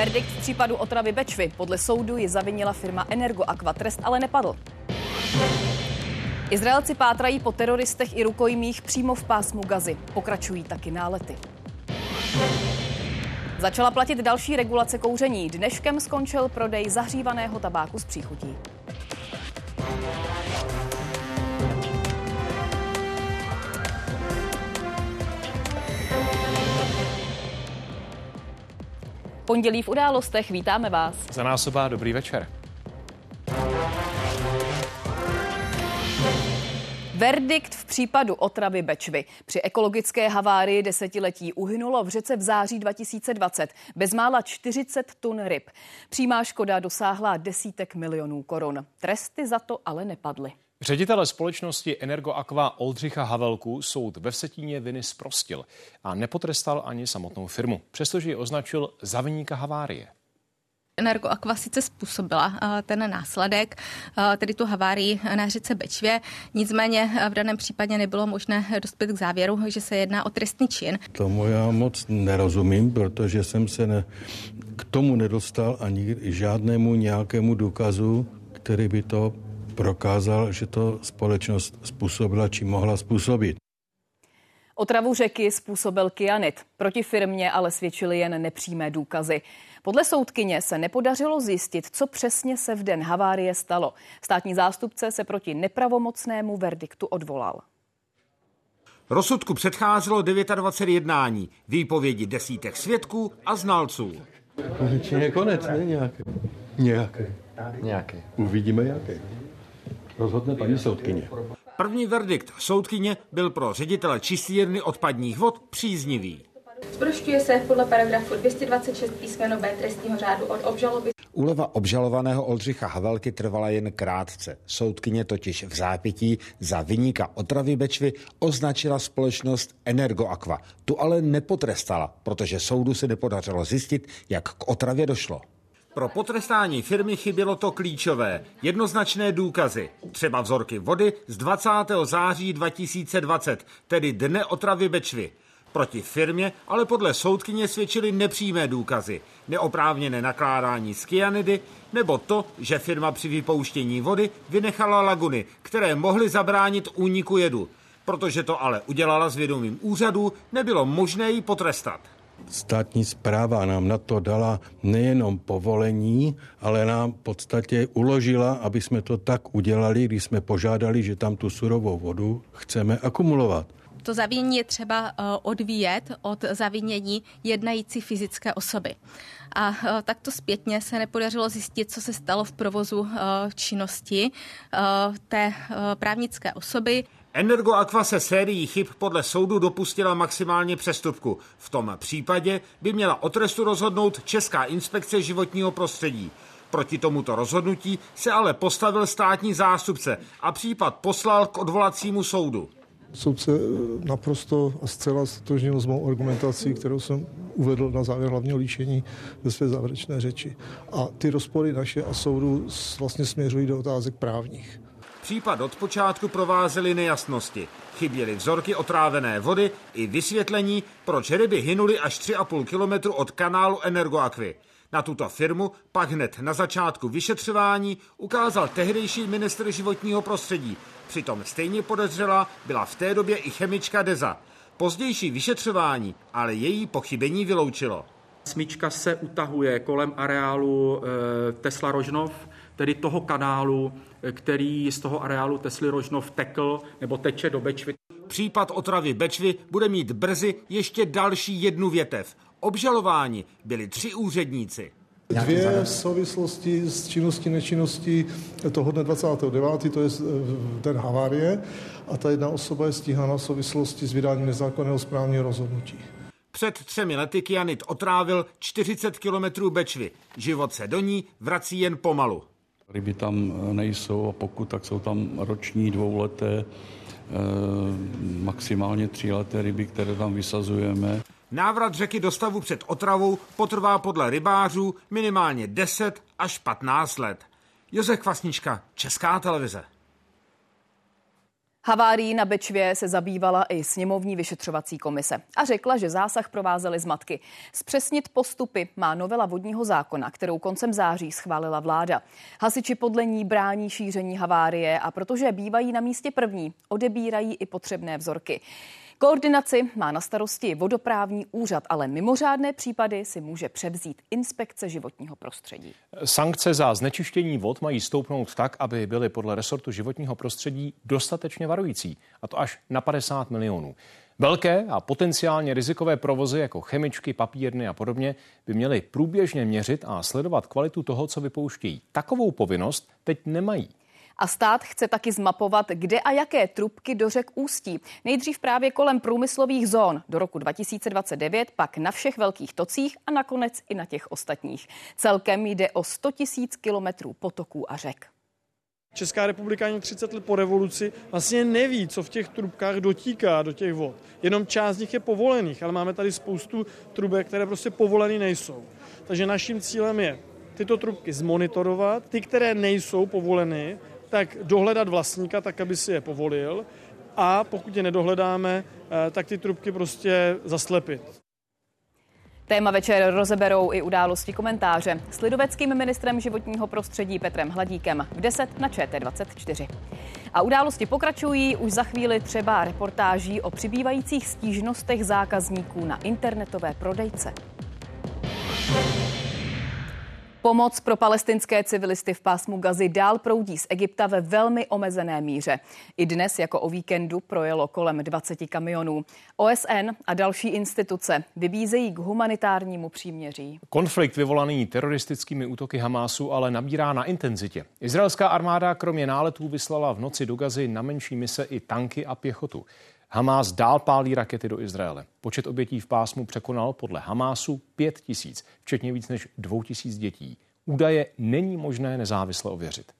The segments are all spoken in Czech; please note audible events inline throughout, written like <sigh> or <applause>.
Verdikt v případu otravy Bečvy. Podle soudu ji zavinila firma Energoaqua. Trest ale nepadl. Izraelci pátrají po teroristech i rukojmích přímo v pásmu Gazy. Pokračují taky nálety. Začala platit další regulace kouření. Dneškem skončil prodej zahřívaného tabáku z příchutí. Pondělí v událostech vítáme vás. Za násobá dobrý večer. Verdikt v případu otravy Bečvy. Při ekologické havárii desetiletí uhynulo v řece v září 2020 bezmála 40 tun ryb. Přímá škoda dosáhla desítek milionů korun. Tresty za to ale nepadly. Ředitele společnosti Energoaqua Oldřicha Havelku soud ve Vsetíně viny zprostil a nepotrestal ani samotnou firmu, přestože ji označil za vyníka havárie. Energoaqua sice způsobila eh, ten následek, eh, tedy tu havárii na řece Bečvě, nicméně eh, v daném případě nebylo možné dospět k závěru, že se jedná o trestný čin. Tomu já moc nerozumím, protože jsem se ne, k tomu nedostal ani žádnému nějakému důkazu, který by to prokázal, že to společnost způsobila či mohla způsobit. Otravu řeky způsobil kyanit. Proti firmě ale svědčily jen nepřímé důkazy. Podle soudkyně se nepodařilo zjistit, co přesně se v den havárie stalo. Státní zástupce se proti nepravomocnému verdiktu odvolal. Rozsudku předcházelo 29 jednání, výpovědi desítek svědků a znalců. Konečně je konec, ne nějaký. Nějaký. Nějaký. Uvidíme jaký. Rozhodne paní soudkyně. První verdikt soudkyně byl pro ředitele čistírny odpadních vod příznivý. Zprošťuje se podle paragrafu 226 písmeno B trestního řádu od obžaloby. Úleva obžalovaného Oldřicha Havelky trvala jen krátce. Soudkyně totiž v zápětí za vyníka otravy Bečvy označila společnost Energoaqua. Tu ale nepotrestala, protože soudu se nepodařilo zjistit, jak k otravě došlo. Pro potrestání firmy chybělo to klíčové, jednoznačné důkazy, třeba vzorky vody z 20. září 2020, tedy dne otravy Bečvy. Proti firmě ale podle soudkyně svědčily nepřímé důkazy, neoprávněné nakládání z kyanidy nebo to, že firma při vypouštění vody vynechala laguny, které mohly zabránit úniku jedu. Protože to ale udělala s vědomím úřadu, nebylo možné ji potrestat. Státní zpráva nám na to dala nejenom povolení, ale nám v podstatě uložila, aby jsme to tak udělali, když jsme požádali, že tam tu surovou vodu chceme akumulovat. To zavinění je třeba eh, odvíjet od zavinění jednající fyzické osoby. A eh, takto zpětně se nepodařilo zjistit, co se stalo v provozu eh, činnosti té právnické osoby. Energoaqua se sérií chyb podle soudu dopustila maximálně přestupku. V tom případě by měla o trestu rozhodnout Česká inspekce životního prostředí. Proti tomuto rozhodnutí se ale postavil státní zástupce a případ poslal k odvolacímu soudu. Soudce naprosto a zcela stotožnil s mou argumentací, kterou jsem uvedl na závěr hlavního líčení ve své závěrečné řeči. A ty rozpory naše a soudu vlastně směřují do otázek právních. Případ od počátku provázely nejasnosti. Chyběly vzorky otrávené vody i vysvětlení, proč ryby hynuly až 3,5 kilometru od kanálu Energoaqui. Na tuto firmu pak hned na začátku vyšetřování ukázal tehdejší ministr životního prostředí. Přitom stejně podezřela byla v té době i chemička Deza. Pozdější vyšetřování ale její pochybení vyloučilo. Smyčka se utahuje kolem areálu e, Tesla Rožnov, tedy toho kanálu, který z toho areálu Tesly Rožnov tekl nebo teče do Bečvy. Případ otravy Bečvy bude mít brzy ještě další jednu větev. Obžalováni byli tři úředníci. Dvě souvislosti s činností nečinností toho dne 29. to je ten havárie a ta jedna osoba je stíhána v souvislosti s vydáním nezákonného správního rozhodnutí. Před třemi lety Kianit otrávil 40 kilometrů Bečvy. Život se do ní vrací jen pomalu. Ryby tam nejsou a pokud, tak jsou tam roční, dvouleté, eh, maximálně tříleté ryby, které tam vysazujeme. Návrat řeky do stavu před otravou potrvá podle rybářů minimálně 10 až 15 let. Josef Kvasnička, Česká televize. Havárií na Bečvě se zabývala i sněmovní vyšetřovací komise a řekla, že zásah provázely zmatky. Zpřesnit postupy má novela vodního zákona, kterou koncem září schválila vláda. Hasiči podle ní brání šíření havárie a protože bývají na místě první, odebírají i potřebné vzorky. Koordinaci má na starosti vodoprávní úřad, ale mimořádné případy si může převzít inspekce životního prostředí. Sankce za znečištění vod mají stoupnout tak, aby byly podle resortu životního prostředí dostatečně varující, a to až na 50 milionů. Velké a potenciálně rizikové provozy jako chemičky, papírny a podobně by měly průběžně měřit a sledovat kvalitu toho, co vypouštějí. Takovou povinnost teď nemají. A stát chce taky zmapovat, kde a jaké trubky do řek ústí. Nejdřív právě kolem průmyslových zón do roku 2029, pak na všech velkých tocích a nakonec i na těch ostatních. Celkem jde o 100 tisíc kilometrů potoků a řek. Česká republika ani 30 let po revoluci vlastně neví, co v těch trubkách dotíká do těch vod. Jenom část z nich je povolených, ale máme tady spoustu trubek, které prostě povolený nejsou. Takže naším cílem je tyto trubky zmonitorovat, ty, které nejsou povoleny, tak dohledat vlastníka, tak aby si je povolil a pokud je nedohledáme, eh, tak ty trubky prostě zaslepit. Téma večer rozeberou i události komentáře s lidoveckým ministrem životního prostředí Petrem Hladíkem v 10 na ČT24. A události pokračují už za chvíli třeba reportáží o přibývajících stížnostech zákazníků na internetové prodejce. Pomoc pro palestinské civilisty v pásmu Gazy dál proudí z Egypta ve velmi omezené míře. I dnes, jako o víkendu, projelo kolem 20 kamionů. OSN a další instituce vybízejí k humanitárnímu příměří. Konflikt vyvolaný teroristickými útoky Hamásu ale nabírá na intenzitě. Izraelská armáda kromě náletů vyslala v noci do Gazy na menší mise i tanky a pěchotu. Hamás dál pálí rakety do Izraele. Počet obětí v pásmu překonal podle Hamásu 5 tisíc, včetně víc než 2 tisíc dětí. Údaje není možné nezávisle ověřit.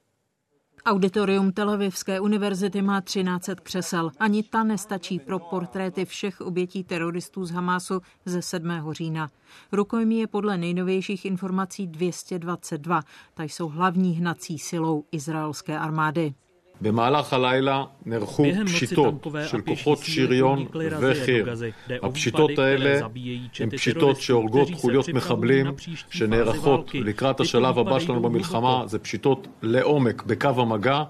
Auditorium Televivské univerzity má 13 křesel. Ani ta nestačí pro portréty všech obětí teroristů z Hamásu ze 7. října. Rukojmí je podle nejnovějších informací 222. Ta jsou hlavní hnací silou izraelské armády. במהלך הלילה נערכו פשיטות של כוחות שריון וחי"ר. הפשיטות האלה הן פשיטות שהורגות חוליות מחבלים שנערכות לקראת השלב הבא שלנו במלחמה, זה פשיטות לעומק בקו המגע.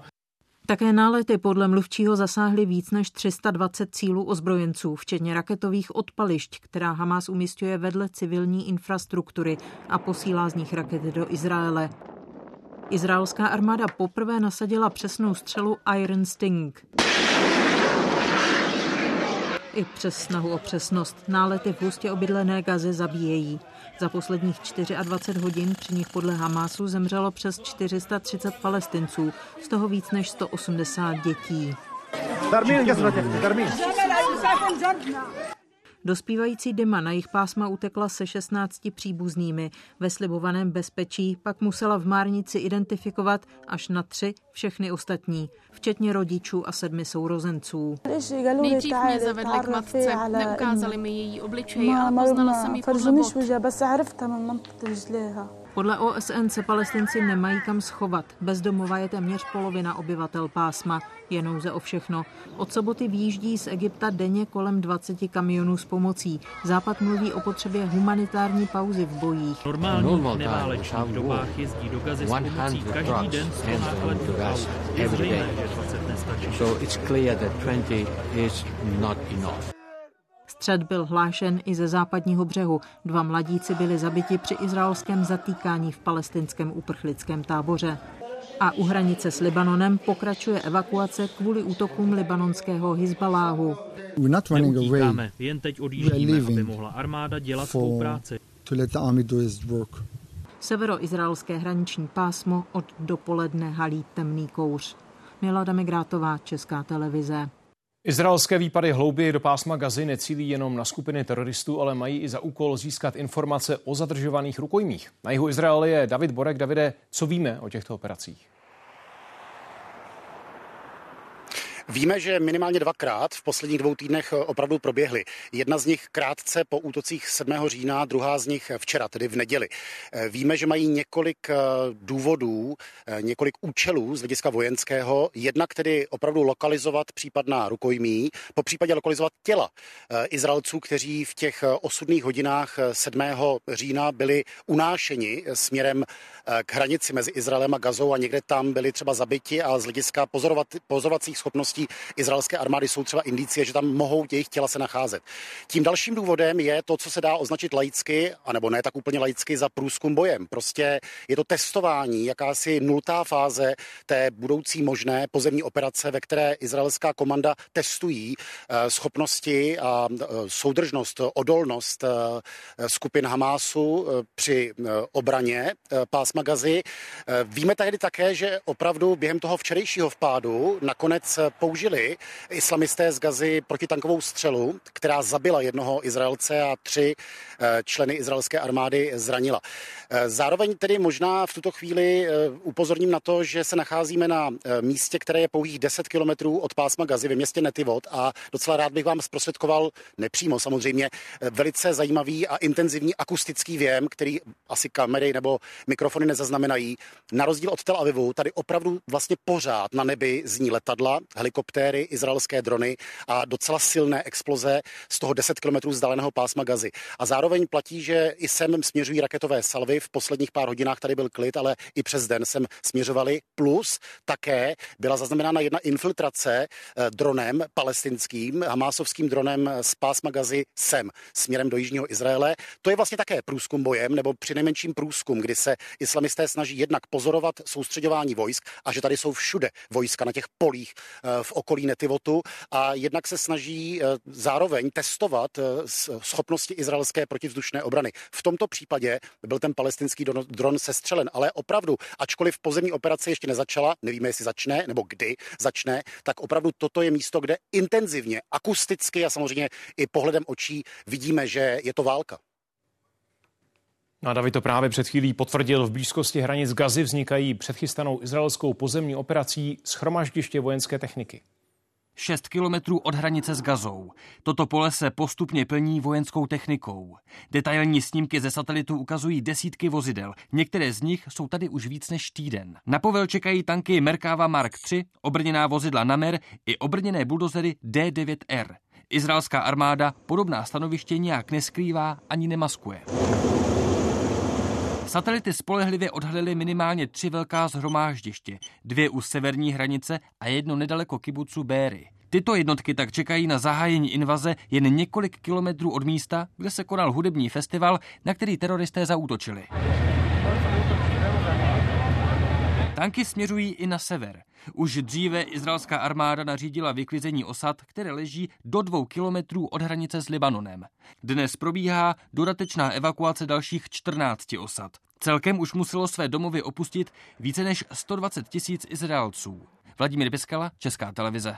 Také nálety podle mluvčího zasáhly víc než 320 cílů ozbrojenců, včetně raketových odpališť, která Hamas umistuje vedle civilní infrastruktury a posílá z nich rakety do Izraele. Izraelská armáda poprvé nasadila přesnou střelu Iron Sting. I přes snahu o přesnost nálety v hustě obydlené gazy zabíjejí. Za posledních 24 hodin při nich podle Hamásu zemřelo přes 430 palestinců, z toho víc než 180 dětí. Dospívající Dima na jejich pásma utekla se 16 příbuznými. Ve slibovaném bezpečí pak musela v Márnici identifikovat až na tři všechny ostatní, včetně rodičů a sedmi sourozenců. Nejdřív mě zavedli k matce, neukázali mi její obličej, ale poznala jsem ji podle bod. Podle OSN se palestinci nemají kam schovat. Bezdomova je téměř polovina obyvatel pásma. Je nouze o všechno. Od soboty výjíždí z Egypta denně kolem 20 kamionů s pomocí. Západ mluví o potřebě humanitární pauzy v bojích. Normálních neválečných dobách jezdí do Gazy s pomocí každý den 100 nákladních aut. Je zřejmé, že 20 nestačí. So it's clear that 20 is not enough. Střed byl hlášen i ze západního břehu. Dva mladíci byli zabiti při izraelském zatýkání v palestinském uprchlickém táboře. A u hranice s Libanonem pokračuje evakuace kvůli útokům libanonského Hizbaláhu. Neutíkáme, jen teď odjíždíme, aby mohla armáda dělat svou práci. Severoizraelské hraniční pásmo od dopoledne halí temný kouř. Milada Migrátová, Česká televize. Izraelské výpady hlouběji do pásma Gazy necílí jenom na skupiny teroristů, ale mají i za úkol získat informace o zadržovaných rukojmích. Na jihu Izraele je David Borek. Davide, co víme o těchto operacích? Víme, že minimálně dvakrát v posledních dvou týdnech opravdu proběhly. Jedna z nich krátce po útocích 7. října, druhá z nich včera, tedy v neděli. Víme, že mají několik eh, důvodů, eh, několik účelů z hlediska vojenského. Jednak tedy opravdu lokalizovat případná rukojmí, po případě lokalizovat těla eh, Izraelců, kteří v těch osudných hodinách 7. října byli unášeni směrem k hranici mezi Izraelem a Gazou a někde tam byli třeba zabiti a z hlediska pozorovat, pozorovacích schopností izraelské armády jsou třeba indicie, že tam mohou jejich těla se nacházet. Tím dalším důvodem je to, co se dá označit laicky, anebo ne tak úplně laicky, za průzkum bojem. Prostě je to testování, jakási nultá fáze té budoucí možné pozemní operace, ve které izraelská komanda testují eh, schopnosti a eh, soudržnost, odolnost eh, skupin Hamásu při obraně pásma Gazy. Víme tady také, že opravdu během toho včerejšího vpádu nakonec použili islamisté z Gazy protitankovou střelu, která zabila jednoho Izraelce a tři členy izraelské armády zranila. Zároveň tedy možná v tuto chvíli eh, upozorním na to, že se nacházíme na eh, místě, které je pouhých 10 kilometrů od pásma Gazy ve městě Netivot a docela rád bych vám zprostředkoval nepřímo samozřejmě eh, velice zajímavý a intenzivní akustický věm, který asi kamery nebo mikrofony nezaznamenají. Na rozdíl od Tel Avivu tady opravdu vlastně pořád na nebi zní letadla, helikoptéry, izraelské drony a docela silné exploze z toho 10 kilometrů vzdáleného pásma Gazy. A zároveň platí, že i sem směřují raketové salvy v posledních pár hodinách tady byl klid, ale i přes den sem směřovali. Plus také byla zaznamenána jedna infiltrace eh, dronem palestinským, hamásovským dronem z pásma Gazy sem, směrem do jižního Izraele. To je vlastně také průzkum bojem, nebo přinejmenším průzkum, kdy se islamisté snaží jednak pozorovat soustředování vojsk a že tady jsou všude vojska na těch polích eh, v okolí Netivotu a jednak se snaží eh, zároveň testovat schopnosti izraelské protivzdušné obrany. V tomto případě byl ten palestinský dron sestřelen, ale opravdu, ačkoliv pozemní operace ještě nezačala, nevíme, jestli začne nebo kdy začne, tak opravdu toto je místo, kde intenzivně, akusticky a samozřejmě i pohledem očí vidíme, že je to válka. No a David to právě před chvílí potvrdil. V blízkosti hranic Gazy vznikají předchystanou izraelskou pozemní operací schromaždiště vojenské techniky. 6 kilometrů od hranice s Gazou. Toto pole se postupně plní vojenskou technikou. Detailní snímky ze satelitu ukazují desítky vozidel. Některé z nich jsou tady už víc než týden. Na povel čekají tanky Merkava Mark III, obrněná vozidla Namer i obrněné buldozery D9R. Izraelská armáda podobná stanoviště nějak neskrývá ani nemaskuje. Satelity spolehlivě odhalily minimálně tři velká zhromáždiště, dvě u severní hranice a jedno nedaleko kibucu Béry. Tyto jednotky tak čekají na zahájení invaze jen několik kilometrů od místa, kde se konal hudební festival, na který teroristé zaútočili. Tanky směřují i na sever. Už dříve izraelská armáda nařídila vyklizení osad, které leží do dvou kilometrů od hranice s Libanonem. Dnes probíhá dodatečná evakuace dalších 14 osad. Celkem už muselo své domovy opustit více než 120 tisíc Izraelců. Vladimír Piskala, Česká televize.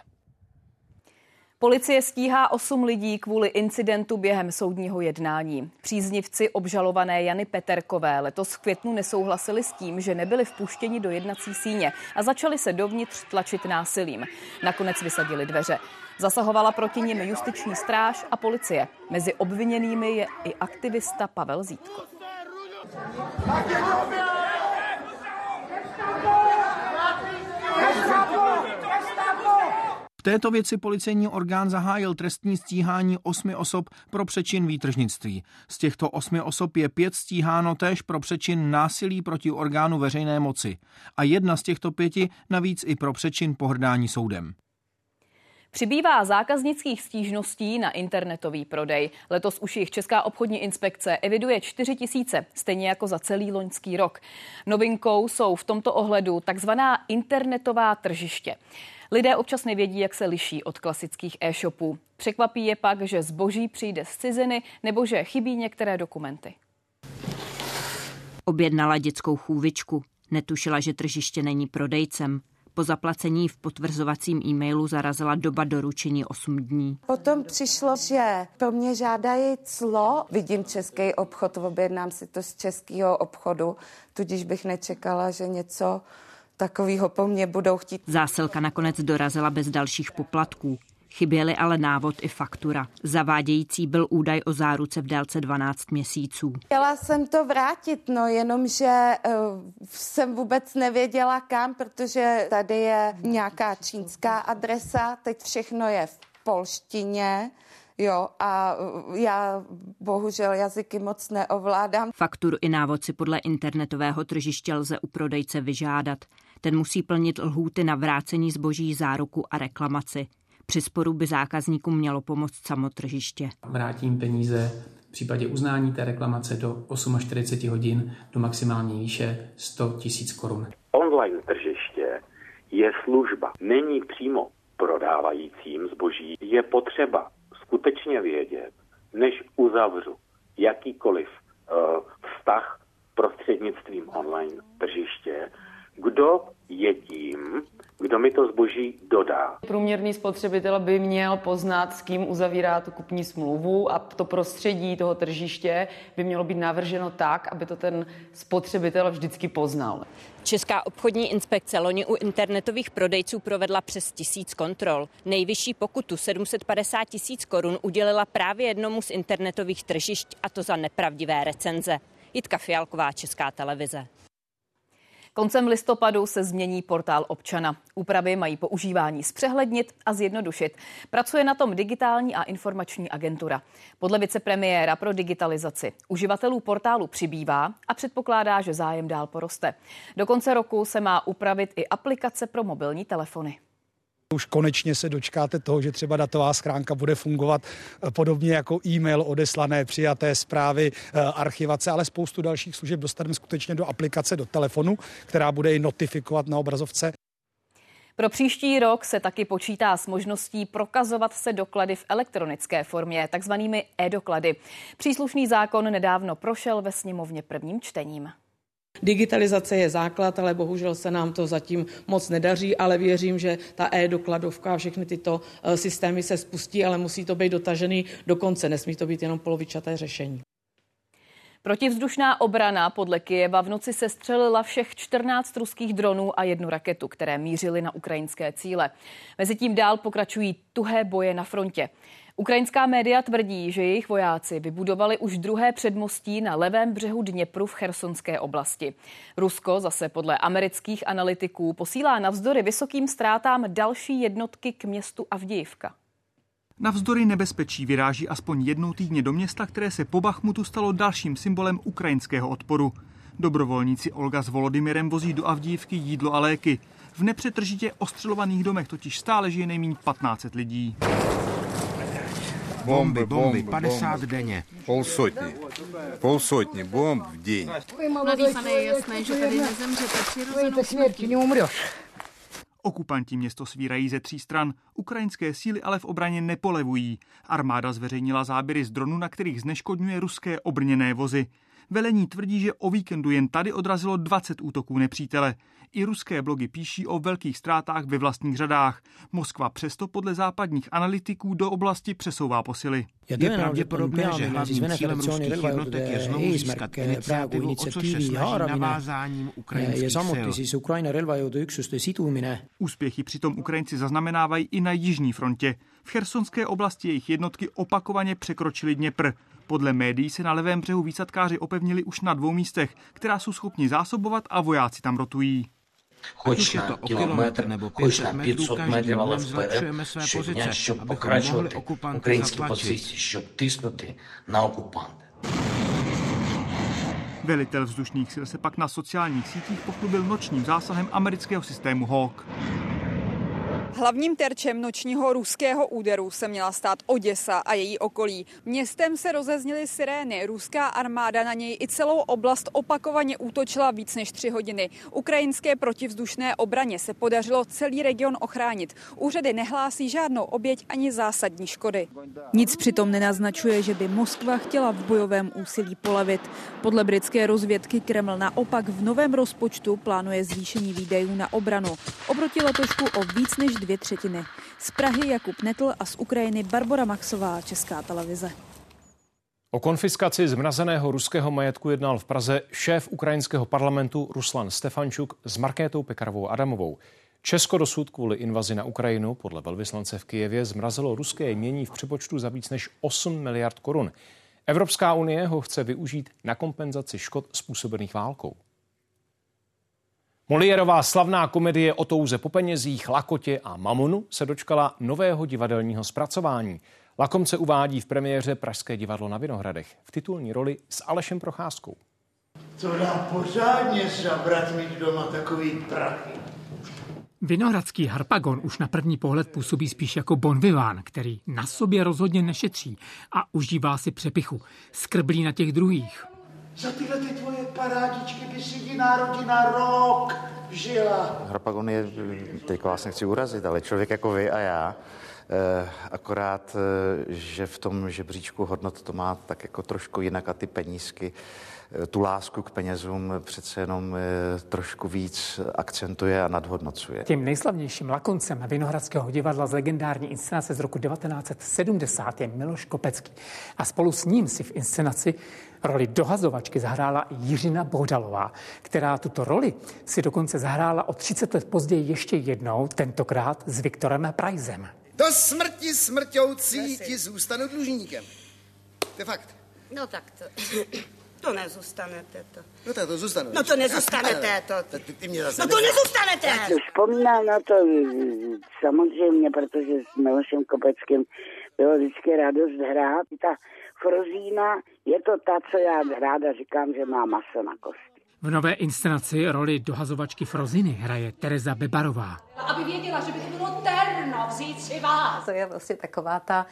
Policie stíhá osm lidí kvůli incidentu během soudního jednání. Příznivci obžalované Jany Peterkové letos v květnu nesouhlasili s tím, že nebyli vpuštěni do jednací síně a začali se dovnitř tlačit násilím. Nakonec vysadili dveře. Zasahovala proti nim justiční stráž a policie. Mezi obviněnými je i aktivista Pavel Zítko. Této věci policejní orgán zahájil trestní stíhání osmi osob pro přečin výtržnictví. Z těchto osmi osob je pět stíháno též pro přečin násilí proti orgánu veřejné moci a jedna z těchto pěti navíc i pro přečin pohrdání soudem. Přibývá zákaznických stížností na internetový prodej. Letos už jich Česká obchodní inspekce eviduje 4 tisíce, stejně jako za celý loňský rok. Novinkou jsou v tomto ohledu takzvaná internetová tržiště. Lidé občas nevědí, jak se liší od klasických e-shopů. Překvapí je pak, že zboží přijde z ciziny nebo že chybí některé dokumenty. Objednala dětskou chůvičku. Netušila, že tržiště není prodejcem. Po zaplacení v potvrzovacím e-mailu zarazila doba doručení 8 dní. Potom přišlo, že po mě žádají clo. Vidím český obchod, objednám si to z českého obchodu, tudíž bych nečekala, že něco takovýho po mně budou chtít. Zásilka nakonec dorazila bez dalších poplatků. Chyběly ale návod i faktura. Zavádějící byl údaj o záruce v délce 12 měsíců. Chtěla jsem to vrátit, no jenomže uh, jsem vůbec nevěděla kam, protože tady je nějaká čínská adresa, teď všechno je v polštině. Jo, a já bohužel jazyky moc neovládám. Fakturu i návod si podle internetového tržiště lze u prodejce vyžádat. Ten musí plnit lhůty na vrácení zboží, záruku a reklamaci. Při sporu by zákazníkům mělo pomoct samotržiště. Vrátím peníze v případě uznání té reklamace do 48 hodin do maximální výše 100 000 korun. Online tržiště je služba, není přímo prodávajícím zboží. Je potřeba skutečně vědět, než uzavřu jakýkoliv uh, vztah prostřednictvím online tržiště, kdo je tím, kdo mi to zboží dodá. Průměrný spotřebitel by měl poznat, s kým uzavírá tu kupní smlouvu a to prostředí toho tržiště by mělo být navrženo tak, aby to ten spotřebitel vždycky poznal. Česká obchodní inspekce loni u internetových prodejců provedla přes tisíc kontrol. Nejvyšší pokutu 750 tisíc korun udělila právě jednomu z internetových tržišť a to za nepravdivé recenze. Jitka Fialková, Česká televize. Koncem listopadu se změní portál občana. Úpravy mají používání zpřehlednit a zjednodušit. Pracuje na tom digitální a informační agentura. Podle vicepremiéra pro digitalizaci uživatelů portálu přibývá a předpokládá, že zájem dál poroste. Do konce roku se má upravit i aplikace pro mobilní telefony. Už konečně se dočkáte toho, že třeba datová schránka bude fungovat eh, podobně jako e-mail, odeslané, přijaté zprávy, eh, archivace, ale spoustu dalších služeb dostaneme skutečně do aplikace, do telefonu, která bude i notifikovat na obrazovce. Pro příští rok se taky počítá s možností prokazovat se doklady v elektronické formě, takzvanými e-doklady. Příslušný zákon nedávno prošel ve sněmovně prvním čtením. Digitalizace je základ, ale bohužel se nám to zatím moc nedaří, ale věřím, že ta e-dokladovka a všechny tyto eh, systémy se spustí, ale musí to být dotažený do konce, nesmí to být jenom polovičaté řešení. Protivzdušná obrana podle Kijeva v noci se střelila všech 14 ruských dronů a jednu raketu, které mířily na ukrajinské cíle. Mezitím dál pokračují tuhé boje na frontě. Ukrajinská média tvrdí, že jejich vojáci vybudovali už druhé předmostí na levém břehu Dněpru v Chersonské oblasti. Rusko zase podle amerických analytiků posílá navzdory vysokým ztrátám další jednotky k městu Avdijivka. Navzdory nebezpečí vyráží aspoň jednou týdně do města, které se po Bachmutu stalo dalším symbolem ukrajinského odporu. Dobrovolníci Olga s Volodymyrem vozí do Avdívky jídlo a léky. V nepřetržitě ostřelovaných domech totiž stále žije nejméně 15 lidí. Bomby, bomby, 50 denně. Polsotní. Polsotní bomb v den. Mladý pane, je jasné, že tady nezemřete přirozenou smrtí. Okupanti město svírají ze tří stran, ukrajinské síly ale v obraně nepolevují. Armáda zveřejnila záběry z dronu, na kterých zneškodňuje ruské obrněné vozy. Velení tvrdí, že o víkendu jen tady odrazilo 20 útoků nepřítele. I ruské blogy píší o velkých ztrátách ve vlastních řadách. Moskva přesto podle západních analytiků do oblasti přesouvá posily. Je pravděpodobné, že hlavním cílem ruských jednotek je znovu získat iniciativu, o což se snaží navázáním ukrajinských sil. Úspěchy přitom Ukrajinci zaznamenávají i na jižní frontě. V chersonské oblasti jejich jednotky opakovaně překročily Dněpr. Podle médií se na levém břehu výsadkáři opevnili už na dvou místech, která jsou schopni zásobovat a vojáci tam rotují. Хоч на кілометр, хоч на 500 метрів, але вперед щодня, щоб покращувати українські позиції, щоб тиснути на окупанта. Velitel vzdušných sil se pak na sociálních sítích pochlubil nočním zásahem amerického systému Hawk. Hlavním terčem nočního ruského úderu se měla stát Oděsa a její okolí. Městem se rozezněly sirény, ruská armáda na něj i celou oblast opakovaně útočila víc než tři hodiny. Ukrajinské protivzdušné obraně se podařilo celý region ochránit. Úřady nehlásí žádnou oběť ani zásadní škody. Nic přitom nenaznačuje, že by Moskva chtěla v bojovém úsilí polevit. Podle britské rozvědky Kreml naopak v novém rozpočtu plánuje zvýšení výdajů na obranu. Oproti letošku o víc než dvě třetiny. Z Prahy Jakub Netl a z Ukrajiny Barbara Maxová, Česká televize. O konfiskaci zmrazeného ruského majetku jednal v Praze šéf ukrajinského parlamentu Ruslan Stefančuk s Markétou Pekarovou Adamovou. Česko dosud kvůli invazi na Ukrajinu podle velvyslance v Kijevě zmrazilo ruské jmění v přepočtu za víc než 8 miliard korun. Evropská unie ho chce využít na kompenzaci škod způsobených válkou. Molierová slavná komedie o touze po penězích, lakotě a mamonu se dočkala nového divadelního zpracování. Lakomce uvádí v premiéře Pražské divadlo na Vinohradech v titulní roli s Alešem Procházkou. To dá pořádně zabrat mít doma takový prachy. Vinohradský harpagon už na první pohled působí spíš jako bonviván, který na sobě rozhodně nešetří a užívá si přepichu. Skrblí na těch druhých. Za tyhle ty tvoje parádičky by si jiná rodina rok žila. Harpagon je, teď vás nechci urazit, ale člověk jako vy a já, Eh, akorát, eh, že v tom žebříčku hodnot to má tak jako trošku jinak a ty penízky eh, tu lásku k penězům přece jenom trošku víc akcentuje a nadhodnocuje. Tím nejslavnějším lakoncem Vinohradského divadla z legendární inscenace z roku 1970 je Miloš Kopecký. A spolu s ním si v inscenaci roli dohazovačky zahrála Jiřina Bohdalová, která tuto roli si dokonce zahrála o 30 let později ještě jednou, tentokrát s Viktorem Prajzem. Do smrti smrťoucí ti zůstanu dlužníkem. To je fakt. No tak to... <coughs> To nezůstanete to. No tak to zůstanu. No to nezůstanete to. Ty, ty, ty mě zase no to nezůstanete. Já si vzpomínám na to samozřejmě, protože s Milošem Kopeckým bylo vždycky radost hrát. Ta Frozína je to ta, co já ráda říkám, že má maso na kosti. V nové inscenaci roli dohazovačky Froziny hraje Tereza Bebarová. Aby věděla, že by to bylo terno vzít si vás. To je vlastně taková ta,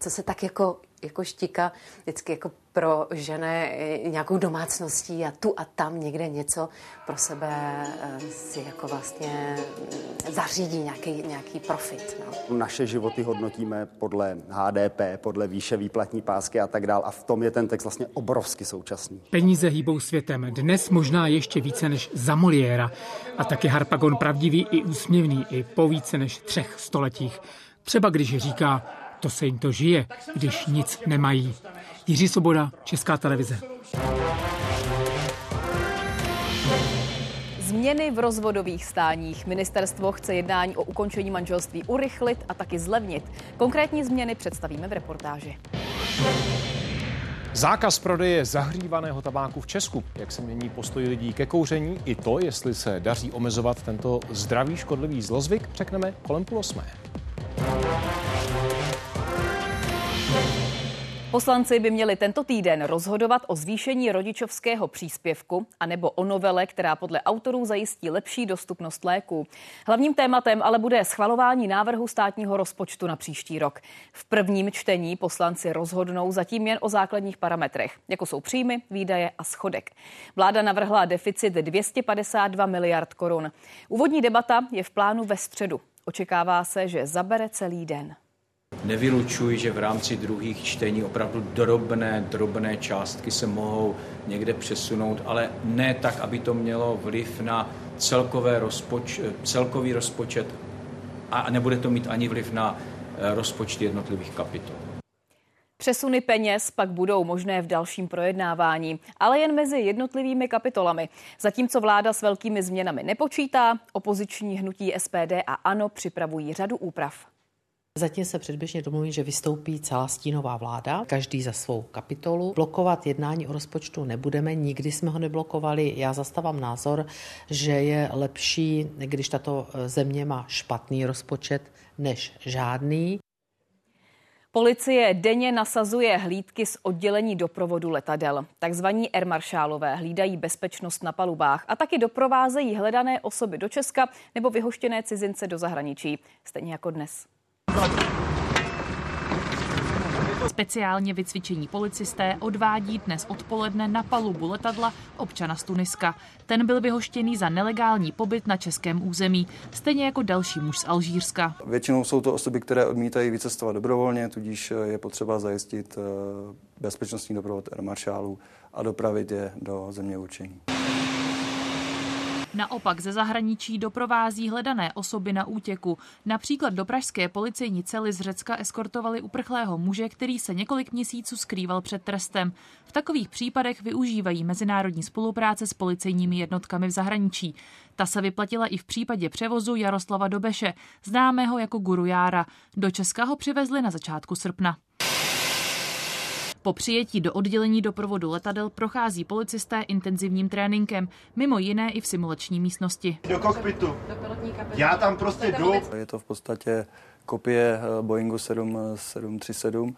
co se tak jako jako štika vždycky jako pro žené nějakou domácností a tu a tam někde něco pro sebe eh, si jako vlastně mm, zařídí nějaký, nějaký profit. No. Naše životy hodnotíme podle HDP, podle výše výplatní pásky a tak dál a v tom je ten text vlastně obrovsky současný. Peníze hýbou světem. Dnes možná ještě více než za Moliéra a taky Harpagon pravdivý i úsměvný i po více než třech stoletích. Třeba když říká, to se jim to žije, když nic nemají. Jiří Soboda, Česká televize. Změny v rozvodových stáních. Ministerstvo chce jednání o ukončení manželství urychlit a taky zlevnit. Konkrétní změny představíme v reportáži. Zákaz prodeje zahřívaného tabáku v Česku. Jak se mění postoj lidí ke kouření? I to, jestli se daří omezovat tento zdravý škodlivý zlozvyk, řekneme kolem půl osmé. Poslanci by měli tento týden rozhodovat o zvýšení rodičovského příspěvku anebo o novele, která podle autorů zajistí lepší dostupnost léků. Hlavním tématem ale bude schvalování návrhu státního rozpočtu na příští rok. V prvním čtení poslanci rozhodnou zatím jen o základních parametrech, jako jsou příjmy, výdaje a schodek. Vláda navrhla deficit 252 miliard korun. Úvodní debata je v plánu ve středu. Očekává se, že zabere celý den. Nevylučuji, že v rámci druhých čtení opravdu drobné, drobné částky se mohou někde přesunout, ale ne tak, aby to mělo vliv na celkové rozpoč, celkový rozpočet a nebude to mít ani vliv na eh, rozpočty jednotlivých kapitol. Přesuny peněz pak budou možné v dalším projednávání, ale jen mezi jednotlivými kapitolami. Zatímco vláda s velkými změnami nepočítá, opoziční hnutí SPD a ANO připravují řadu úprav. Zatím se předběžně domluví, že vystoupí celá stínová vláda, každý za svou kapitolu. Blokovat jednání o rozpočtu nebudeme, nikdy jsme ho neblokovali. Já zastávám názor, že je lepší, když tato země má špatný rozpočet, než žádný. Policie denně nasazuje hlídky z oddělení doprovodu letadel. Takzvaní airmaršálové hlídají bezpečnost na palubách a taky doprovázejí hledané osoby do Česka nebo vyhoštěné cizince do zahraničí. Stejně jako dnes. Speciálně vycvičení policisté odvádí dnes odpoledne na palubu letadla občana z Tuniska. Ten byl vyhoštěný za nelegální pobyt na českém území, stejně jako další muž z Alžírska. Většinou jsou to osoby, které odmítají vycestovat dobrovolně, tudíž je potřeba zajistit eh, bezpečnostní doprovod air maršálů a dopravit je do země určení. Naopak ze zahraničí doprovází hledané osoby na útěku. Například do pražské policejní cely z Řecka eskortovali uprchlého muže, který se několik měsíců skrýval před trestem. V takových případech využívají mezinárodní spolupráce s policejními jednotkami v zahraničí. Ta se vyplatila i v případě převozu Jaroslava Dobeše, známého jako Guru Jára. Do Česka ho přivezli na začátku srpna. Po přijetí do oddělení doprovodu letadel prochází policisté intenzivním tréninkem, mimo jiné i v simulační místnosti. Do kokpitu. Já tam prostě jdu. Je to v podstatě kopie eh, Boeingu 737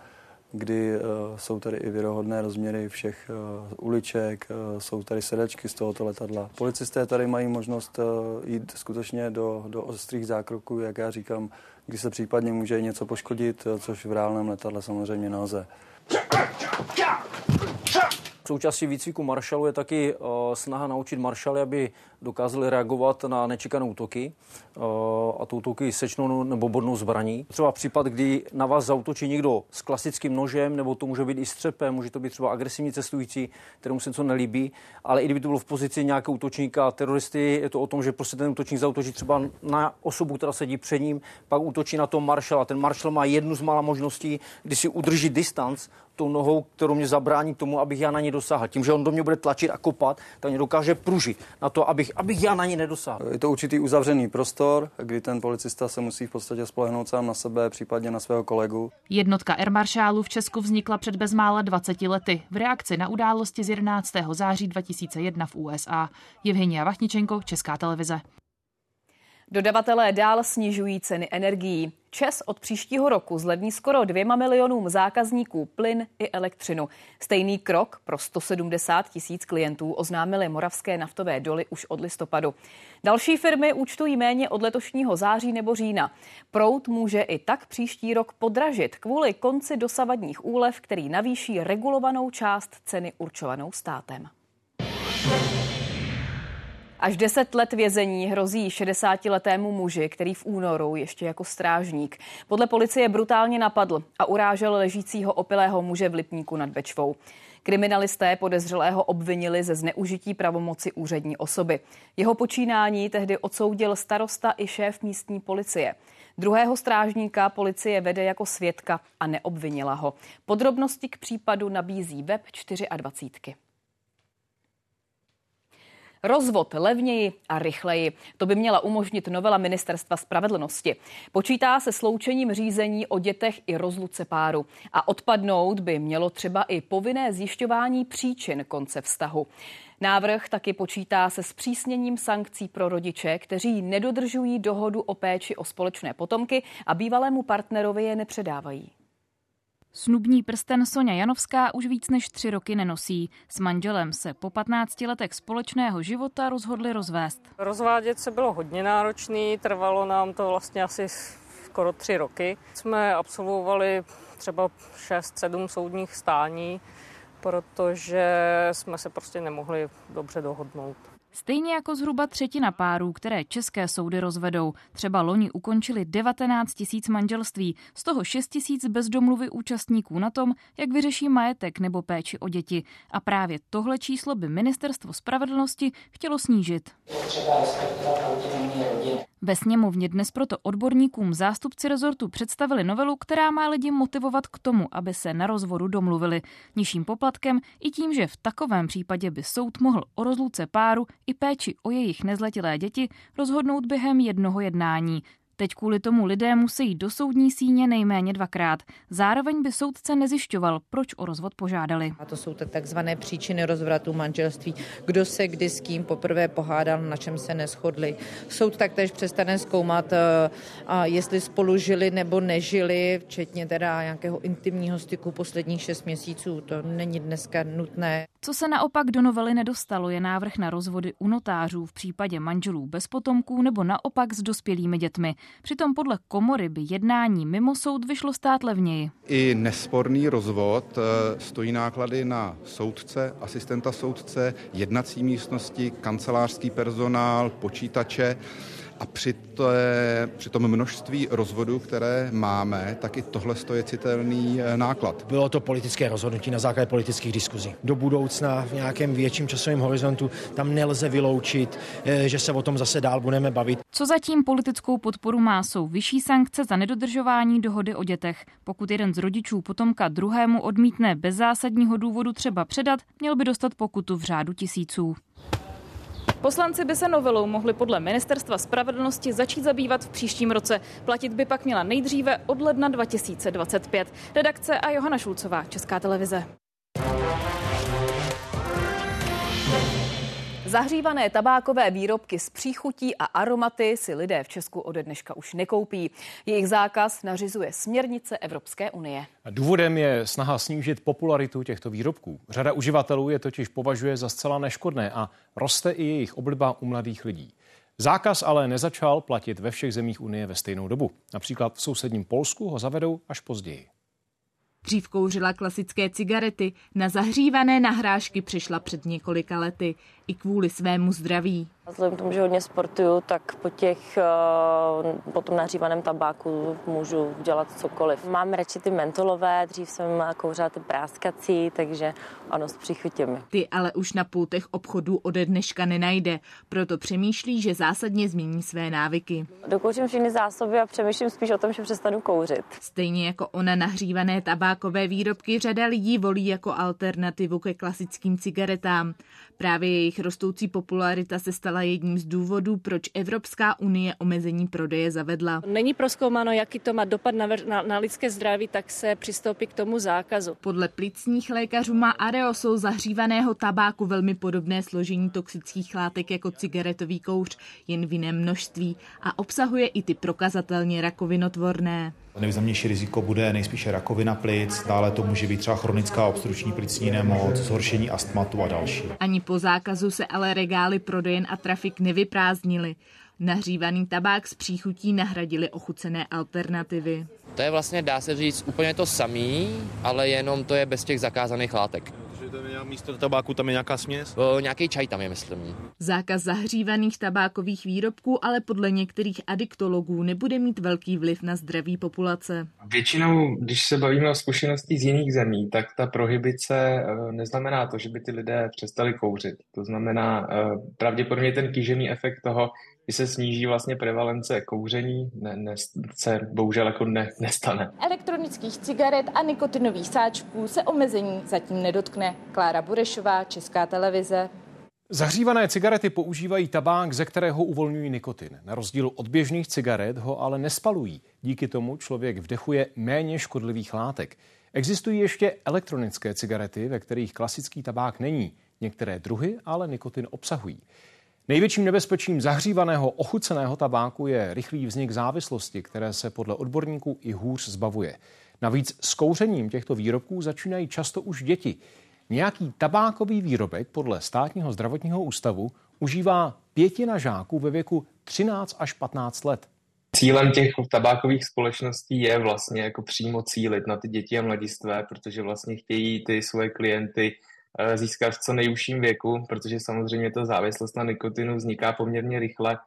kdy uh, jsou tady i věrohodné rozměry všech uh, uliček, uh, jsou tady sedačky z tohoto letadla. Policisté tady mají možnost uh, jít skutečně do, do ostrých zákroků, jak já říkám, kdy se případně může něco poškodit, což v reálném letadle samozřejmě nelze. Kjør! Součástí výcviku maršalu je taky uh, snaha naučit maršaly, aby dokázali reagovat na nečekané útoky uh, a to útoky sečnou nebo bodnou zbraní. Třeba případ, kdy na vás zautočí někdo s klasickým nožem, nebo to může být i střepem, může to být třeba agresivní cestující, kterému se něco nelíbí, ale i kdyby to bylo v pozici nějakého útočníka teroristy, je to o tom, že prostě ten útočník zautočí třeba na osobu, která sedí před ním, pak útočí na tom maršala. Ten maršal má jednu z mála možností, kdy si udrží distanc tou nohou, kterou mě zabrání tomu, abych já na ně dosáhl. Tím, že on do mě bude tlačit a kopat, tak mě dokáže pružit na to, abych, abych já na ně nedosáhl. Je to určitý uzavřený prostor, kdy ten policista se musí v podstatě spolehnout sám na sebe, případně na svého kolegu. Jednotka Air Marshalů v Česku vznikla před bezmála 20 lety v reakci na události z 11. září 2001 v USA. Evgenia Vachničenko, Česká televize. Dodavatelé dál snižují ceny energií. Čes od příštího roku zlevní skoro dvěma milionům zákazníků plyn i elektřinu. Stejný krok pro 170 tisíc klientů oznámily moravské naftové doly už od listopadu. Další firmy účtují méně od letošního září nebo října. Prout může i tak příští rok podražit kvůli konci dosavadních úlev, který navýší regulovanou část ceny určovanou státem. Až 10 let vězení hrozí 60-letému muži, který v únoru ještě jako strážník podle policie brutálně napadl a urážel ležícího opilého muže v Lipníku nad Bečvou. Kriminalisté podezřelého obvinili ze zneužití pravomoci úřední osoby. Jeho počínání tehdy odsoudil starosta i šéf místní policie. Druhého strážníka policie vede jako svědka a neobvinila ho. Podrobnosti k případu nabízí web 24. Rozvod levněji a rychleji. To by měla umožnit novela Ministerstva spravedlnosti. Počítá se sloučením řízení o dětech i rozluce páru. A odpadnout by mělo třeba i povinné zjišťování příčin konce vztahu. Návrh taky počítá se zpřísněním sankcí pro rodiče, kteří nedodržují dohodu o péči o společné potomky a bývalému partnerovi je nepředávají. Snubní prsten Sonja Janovská už víc než tři roky nenosí. S manželem se po 15 letech společného života rozhodli rozvést. Rozvádět se bylo hodně náročný, trvalo nám to vlastně asi skoro tři roky. Jsme absolvovali třeba 6-7 soudních stání, protože jsme se prostě nemohli dobře dohodnout. Stejně jako zhruba třetina párů, které české soudy rozvedou. Třeba loni ukončili 19 tisíc manželství, z toho 6 tisíc bez domluvy účastníků na tom, jak vyřeší majetek nebo péči o děti. A právě tohle číslo by ministerstvo spravedlnosti chtělo snížit. Ve sněmovně dnes proto odborníkům zástupci rezortu představili novelu, která má lidi motivovat k tomu, aby se na rozvodu domluvili. Nižším poplatkem i tím, že v takovém případě by soud mohl o rozluce páru i péči o jejich nezletilé děti rozhodnout během jednoho jednání. Teď kvůli tomu lidé musí do soudní síně nejméně dvakrát. Zároveň by soudce nezjišťoval, proč o rozvod požádali. A to jsou takzvané příčiny rozvratu manželství. Kdo se kdy s kým poprvé pohádal, na čem se neschodli. Soud taktéž přestane zkoumat, eh, jestli spolu žili nebo nežili, včetně teda nějakého intimního styku posledních šest měsíců. To není dneska nutné. Co se naopak do novely nedostalo, je návrh na rozvody u notářů v případě manželů bez potomků nebo naopak s dospělými dětmi. Přitom podle komory by jednání mimo soud vyšlo stát levněji. I nesporný rozvod eh, stojí náklady na soudce, asistenta soudce, jednací místnosti, kancelářský personál, počítače A při, té, při tom množství rozvodů, které máme, tak i tohle je citelný eh, náklad. Bylo to politické rozhodnutí na základě politických diskuzí. Do budoucna v nějakém větším časovém horizontu tam nelze vyloučit, eh, že se o tom zase dál budeme bavit. Co zatím politickou podporu má, jsou vyšší sankce za nedodržování dohody o dětech. Pokud jeden z rodičů potomka druhému odmítne bez zásadního důvodu třeba předat, měl by dostat pokutu v řádu tisíců. Poslanci by se novelou mohli podle Ministerstva spravedlnosti začít zabývat v příštím roce. Platit by pak měla nejdříve od ledna 2025. Redakce a Johana Šulcová, Česká televize. Zahřívané tabákové výrobky s příchutí a aromaty si lidé v Česku ode dneška už nekoupí. Jejich zákaz nařizuje směrnice Evropské unie. Důvodem je snaha snížit popularitu těchto výrobků. Řada uživatelů je totiž považuje za zcela neškodné a roste i jejich obliba u mladých lidí. Zákaz ale nezačal platit ve všech zemích Unie ve stejnou dobu. Například v sousedním Polsku ho zavedou až později. Dřív kouřila klasické cigarety, na zahřívané nahrážky přišla před několika lety i kvůli svému zdraví. Vzhledem k tomu, že hodně sportuju, tak po, těch, eh, po tom nahřívaném tabáku můžu dělat cokoliv. Mám radši ty mentolové, dřív jsem kouřila ty práskací, takže ano, s příchutěmi. Ty ale už na pultech obchodů ode dneška nenajde, proto přemýšlí, že zásadně změní své návyky. Dokouřím všechny zásoby a přemýšlím spíš o tom, že přestanu kouřit. Stejně jako ona nahřívané tabákové výrobky řada lidí volí jako alternativu ke klasickým cigaretám. Právě jejich rostoucí popularita se stala jedním z důvodů, proč Evropská unie omezení prodeje zavedla. Není proskoumáno, jaký to má dopad na, na, na lidské zdraví, tak se přistoupí k tomu zákazu. Podle plicních lékařů má aerosol zahřívaného tabáku velmi podobné složení toxických látek jako cigaretový kouř, jen v jiném množství a obsahuje i ty prokazatelně rakovinotvorné. Nejvýznamnější riziko bude nejspíše rakovina plic, dále to může být třeba chronická obstrukční plicní nemoc, zhoršení astmatu a další. Ani po zákazu se ale regály prodejen a trafik nevyprázdnily. Nahřívaný tabák s příchutí nahradili ochucené alternativy. To je vlastně, dá se říct, úplně to samý, ale jenom to je bez těch zakázaných látek místo tabáku tam je nějaká směs? O, nějaký čaj tam je, myslím. Zákaz zahřívaných tabákových výrobků ale podle některých adiktologů nebude mít velký vliv na zdraví populace. Většinou, když se bavíme o zkušenosti z jiných zemí, tak ta prohibice eh, neznamená to, že by ty lidé přestali kouřit. To znamená eh, pravděpodobně ten kýžený efekt toho, kdy se sníží vlastně prevalence kouření, ne, ne, se bohužel jako ne, nestane. Elektronických cigaret a nikotinových sáčků se omezení zatím nedotkne. Klára Burešová, Česká televize. Zahřívané cigarety používají tabák, ze kterého uvolňují nikotin. Na rozdíl od běžných cigaret ho ale nespalují. Díky tomu člověk vdechuje méně škodlivých látek. Existují ještě elektronické cigarety, ve kterých klasický tabák není. Některé druhy ale nikotin obsahují. Největším nebezpečím zahřívaného ochuceného tabáku je rychlý vznik závislosti, které se podle odborníků i hůř zbavuje. Navíc s kouřením těchto výrobků začínají často už děti. Nějaký tabákový výrobek podle státního zdravotního ústavu užívá pětina žáků ve věku 13 až 15 let. Cílem těch tabákových společností je vlastně jako přímo cílit na ty děti a mladistvé, protože vlastně chtějí ty svoje klienty získat v co nejužším věku, protože samozřejmě ta závislost na nikotinu vzniká poměrně rychle.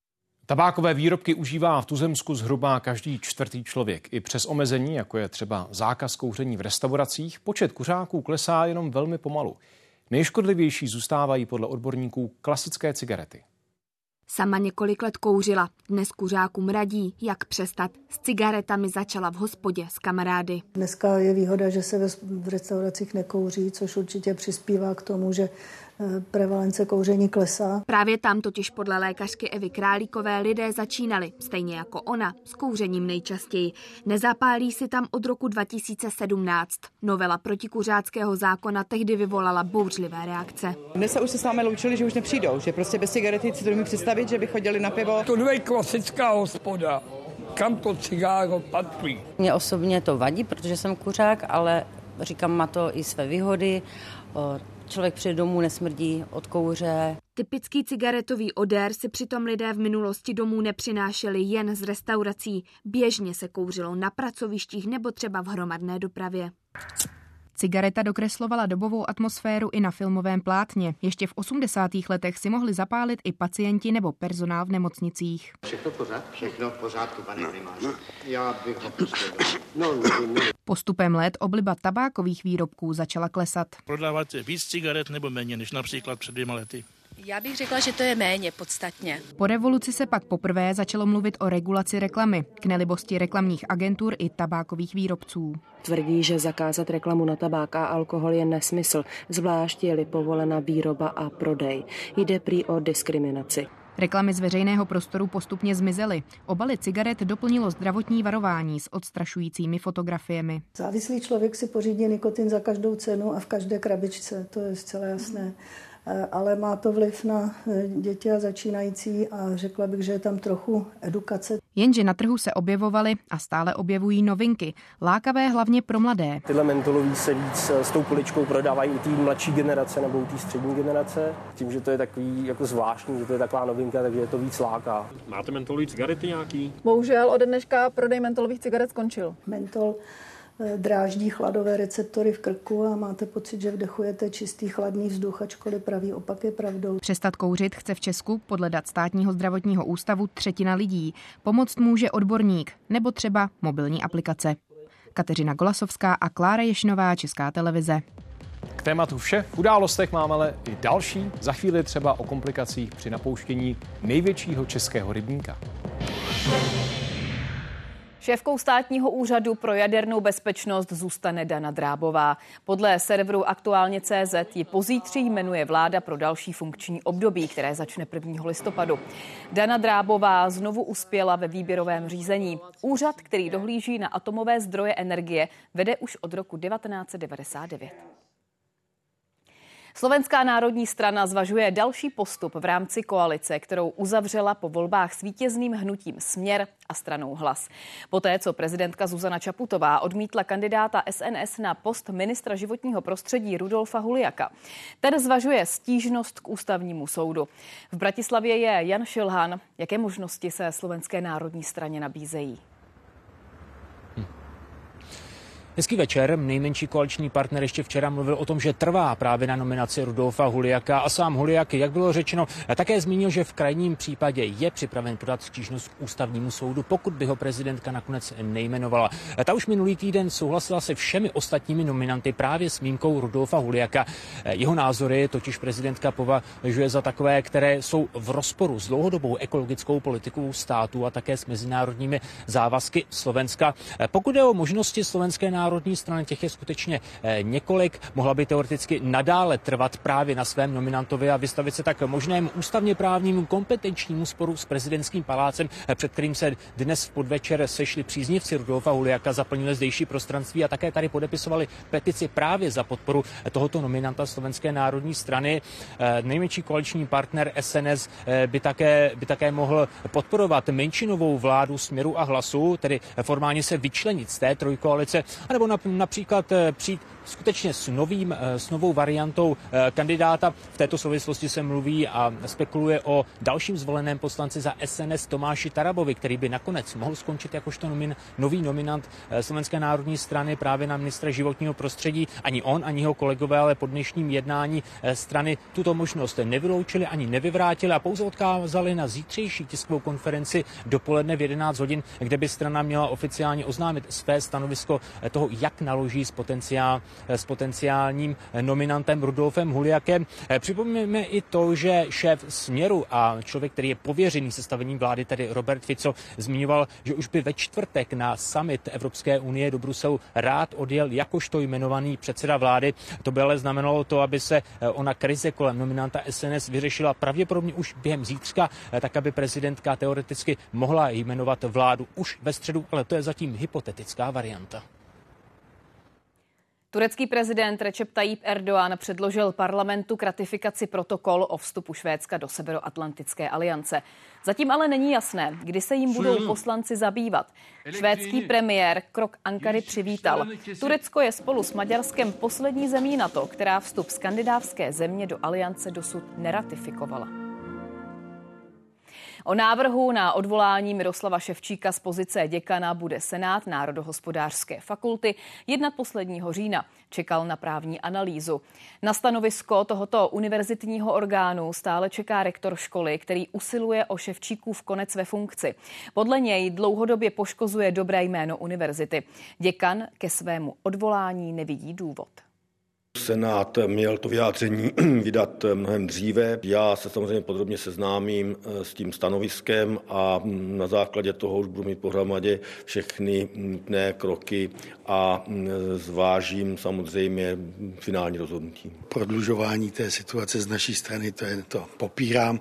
Tabákové výrobky užívá v tuzemsku zhruba každý čtvrtý člověk. I přes omezení, jako je třeba zákaz kouření v restauracích, počet kuřáků klesá jenom velmi pomalu. Nejškodlivější zůstávají podle odborníků klasické cigarety. Sama několik let kouřila, dnes kuřákům radí, jak přestat. S cigaretami začala v hospodě s kamarády. Dneska je výhoda, že se v restauracích nekouří, což určitě přispívá k tomu, že prevalence kouření klesá. Právě tam totiž podle lékařky Evy Králíkové lidé začínali, stejně jako ona, s kouřením nejčastěji. Nezapálí si tam od roku 2017. Novela protikuřáckého zákona tehdy vyvolala bouřlivé reakce. Dnes se už se s námi loučili, že už nepřijdou, že prostě bez cigarety si to představit, že by chodili na pivo. To je klasická hospoda kam to cigáro patří. Mně osobně to vadí, protože jsem kuřák, ale říkám, má to i své výhody. Člověk přijde domů, nesmrdí od kouře. Typický cigaretový odér si přitom lidé v minulosti domů nepřinášeli jen z restaurací. Běžně se kouřilo na pracovištích nebo třeba v hromadné dopravě. Cigareta dokreslovala dobovou atmosféru i na filmovém plátně. Ještě v 80. letech si mohli zapálit i pacienti nebo personál v nemocnicích. Všechno pořád? Všechno v pořádku, pane no, primáře. Já bych ho pustil. No, nevím, nevím. Postupem let obliba tabákových výrobků začala klesat. Prodáváte víc cigaret nebo méně než například před dvěma lety? Já bych řekla, že to je méně podstatně. Po revoluci se pak poprvé začalo mluvit o regulaci reklamy, k nelibosti reklamních agentur i tabákových výrobců. Tvrdí, že zakázat reklamu na tabák a alkohol je nesmysl, zvlášť je-li povolena výroba a prodej. Jde prý o diskriminaci. Reklamy z veřejného prostoru postupně zmizely. Obaly cigaret doplnilo zdravotní varování s odstrašujícími fotografiemi. Závislý člověk si pořídí nikotin za každou cenu a v každé krabičce, to je zcela jasné. Eh, ale má to vliv na eh, děti a začínající a řekla bych, že je tam trochu edukace. Jenže na trhu se objevovaly a stále objevují novinky, lákavé hlavně pro mladé. Tyhle mentolový se víc eh, s tou poličkou prodávají u té mladší generace nebo u té střední generace. Tím, že to je takový jako zvláštní, že to je taková novinka, takže je to víc láká. Máte mentolový cigarety nějaký? Bohužel ode dneška prodej mentolových cigaret skončil. Mentol dráždí chladové receptory v krku a máte pocit, že vdechujete čistý chladný vzduch, ačkoliv pravý opak je pravdou. Přestat kouřit chce v Česku podle dat státního zdravotního ústavu třetina lidí. Pomoct může odborník nebo třeba mobilní aplikace. Kateřina Golasovská a Klára Ješnová, Česká televize. K tématu vše. V událostech máme ale i další. Za chvíli třeba o komplikacích při napouštění největšího českého rybníka. Šéfkou státního úřadu pro jadernou bezpečnost zůstane Dana Drábová. Podle serveru aktuálně CZ ji pozítří jmenuje vláda pro další funkční období, které začne 1. listopadu. Dana Drábová znovu uspěla ve výběrovém řízení. Úřad, který dohlíží na atomové zdroje energie, vede už od roku 1999. Slovenská národní strana zvažuje další postup v rámci koalice, kterou uzavřela po volbách s vítězným hnutím Směr a stranou Hlas. Poté, co prezidentka Zuzana Čaputová odmítla kandidáta SNS na post ministra životního prostředí Rudolfa Huliaka. Ten zvažuje stížnost k ústavnímu soudu. V Bratislavě je Jan Šilhan. Jaké možnosti se Slovenské národní straně nabízejí? Hezký večer. Nejmenší koaliční partner ještě včera mluvil o tom, že trvá právě na nominaci Rudolfa Huliaka a sám Huliak, jak bylo řečeno, také zmínil, že v krajním případě je připraven podat stížnost k ústavnímu soudu, pokud by ho prezidentka nakonec nejmenovala. Ta už minulý týden souhlasila se všemi ostatními nominanty právě s výjimkou Rudolfa Huliaka. Jeho názory totiž prezidentka považuje za takové, které jsou v rozporu s dlouhodobou ekologickou politikou státu a také s mezinárodními závazky Slovenska. Pokud je o možnosti slovenské národní národní strany, těch je skutečně eh, několik, mohla by teoreticky nadále trvat právě na svém nominantovi a vystavit se tak možnému ústavně právnímu kompetenčnímu sporu s prezidentským palácem, eh, před kterým se dnes v podvečer sešli příznivci Rudolfa Huliaka, zaplnili zdejší prostranství a také tady podepisovali petici právě za podporu eh, tohoto nominanta Slovenské národní strany. Nejmenší koaliční partner SNS by také, by také mohl podporovat menšinovou vládu směru a hlasu, tedy formálně se vyčlenit z té trojkoalice a nebo například eh, přijít skutečně s, novým, eh, s novou variantou eh, kandidáta. V této souvislosti se mluví a spekuluje o dalším zvoleném poslanci za SNS Tomáši Tarabovi, který by nakonec mohl skončit jakožto nomin, nový nominant Slovenské národní strany právě na ministra životního prostředí. Ani on, ani jeho kolegové, ale po dnešním jednání strany tuto možnost nevyloučili ani nevyvrátili a pouze odkázali na zítřejší tiskovou konferenci dopoledne v 11 hodin, kde by strana měla oficiálně oznámit své stanovisko toho, jak naloží s, potenciál, s potenciálním nominantem Rudolfem Huliakem. Připomínáme i to, že šéf Směru a člověk, který je pověřený sestavením vlády, tedy Robert Fico, zmiňoval, že už by ve čtvrtek na summit Evropské unie do Bruselu rád odjel jakožto jmenovaný předseda vlády. To by ale znamenalo to, aby se ona krize kolem nominanta SNS vyřešila pravděpodobně už během zítřka, tak aby prezidentka teoreticky mohla jmenovat vládu už ve středu, ale to je zatím hypotetická varianta. Turecký prezident Recep Tayyip Erdoğan předložil parlamentu k ratifikaci protokol o vstupu Švédska do Severoatlantické aliance. Zatím ale není jasné, kdy se jim budou poslanci zabývat. Švédský premiér krok Ankary přivítal. Turecko je spolu s Maďarskem poslední zemí NATO, která vstup skandinávské země do aliance dosud neratifikovala. O návrhu na odvolání Miroslava Ševčíka z pozice děkana bude Senát Národohospodářské fakulty jednat posledního října. Čekal na právní analýzu. Na stanovisko tohoto univerzitního orgánu stále čeká rektor školy, který usiluje o Ševčíkův konec ve funkci. Podle něj dlouhodobě poškozuje dobré jméno univerzity. Děkan ke svému odvolání nevidí důvod. Senát měl to vyjádření <clears throat> vydat mnohem dříve. Já se samozřejmě podrobně seznámím eh, s tím stanoviskem a mm, na základě toho už budu mít pohromadě všechny nutné kroky a mm, zvážím samozřejmě finální rozhodnutí. Prodlužování té situace z naší strany, to je to popírám.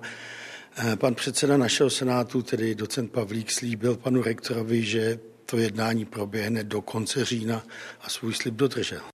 Eh, pan předseda našeho senátu, tedy docent Pavlík, slíbil panu rektorovi, že to jednání proběhne do konce října a svůj slib dodržel.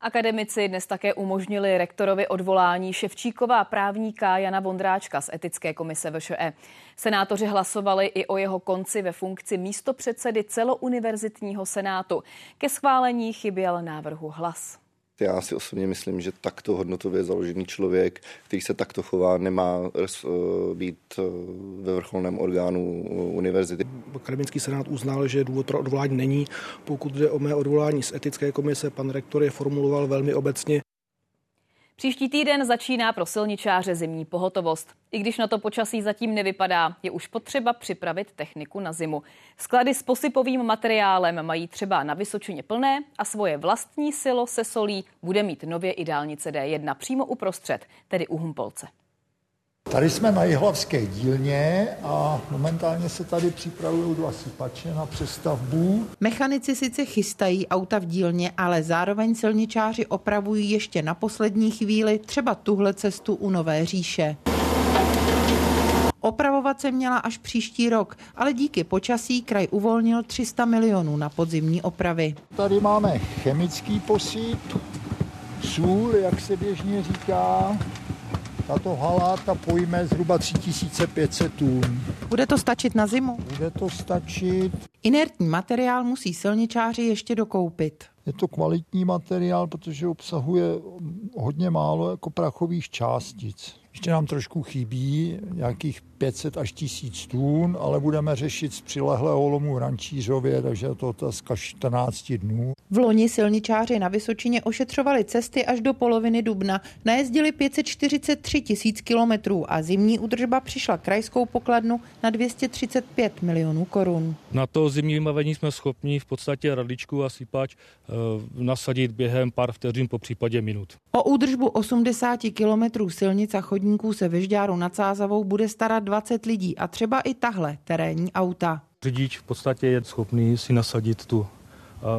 Akademici dnes také umožnili rektorovi odvolání Ševčíková právníka Jana Vondráčka z etické komise VŠE. Senátoři hlasovali i o jeho konci ve funkci místopředsedy celouniverzitního senátu. Ke schválení chyběl návrhu hlas. Já si osobně myslím, že takto hodnotově založený člověk, který se takto chová, nemá eh, být eh, ve vrcholném orgánu eh, univerzity. Akademický senát uznal, že důvod pro odvolání není. Pokud jde o mé odvolání z etické komise, pan rektor je formuloval velmi obecně. Příští týden začíná pro silničáře zimní pohotovost. I když na to počasí zatím nevypadá, je už potřeba připravit techniku na zimu. Sklady s posypovým materiálem mají třeba na Vysočině plné a svoje vlastní silo se solí bude mít nově i dálnice D1 přímo uprostřed, tedy u Humpolce. Tady jsme na Jihlavské dílně a momentálně se tady připravují dva sypače na přestavbu. Mechanici sice chystají auta v dílně, ale zároveň silničáři opravují ještě na poslední chvíli třeba tuhle cestu u Nové říše. Opravovat se měla až příští rok, ale díky počasí kraj uvolnil 300 milionů na podzimní opravy. Tady máme chemický posyp, sůl, jak se běžně říká, tato haláta pojme zhruba 3500 tun. Bude to stačit na zimu? Bude to stačit. Inertní materiál musí silničáři ještě dokoupit. Je to kvalitní materiál, protože obsahuje hodně málo jako prachových částic. Ještě nám trošku chybí nějakých 500 až 1000 tun, ale budeme řešit z přilehlého lomu v Rančířově, takže je to otázka 14 dnů. V loni silničáři na Vysočině ošetřovali cesty až do poloviny dubna. Najezdili 543 tisíc kilometrů a zimní údržba přišla krajskou pokladnu na 235 milionů korun. Na to zimní vybavení jsme schopni v podstatě radličku a sypač e, nasadit během pár vteřin, po případě minut. O údržbu 80 kilometrů silnic a chodníků se ve Žďáru nad Sázavou bude starat 20 lidí a třeba i tahle terénní auta. Řidič v podstatě je schopný si nasadit tu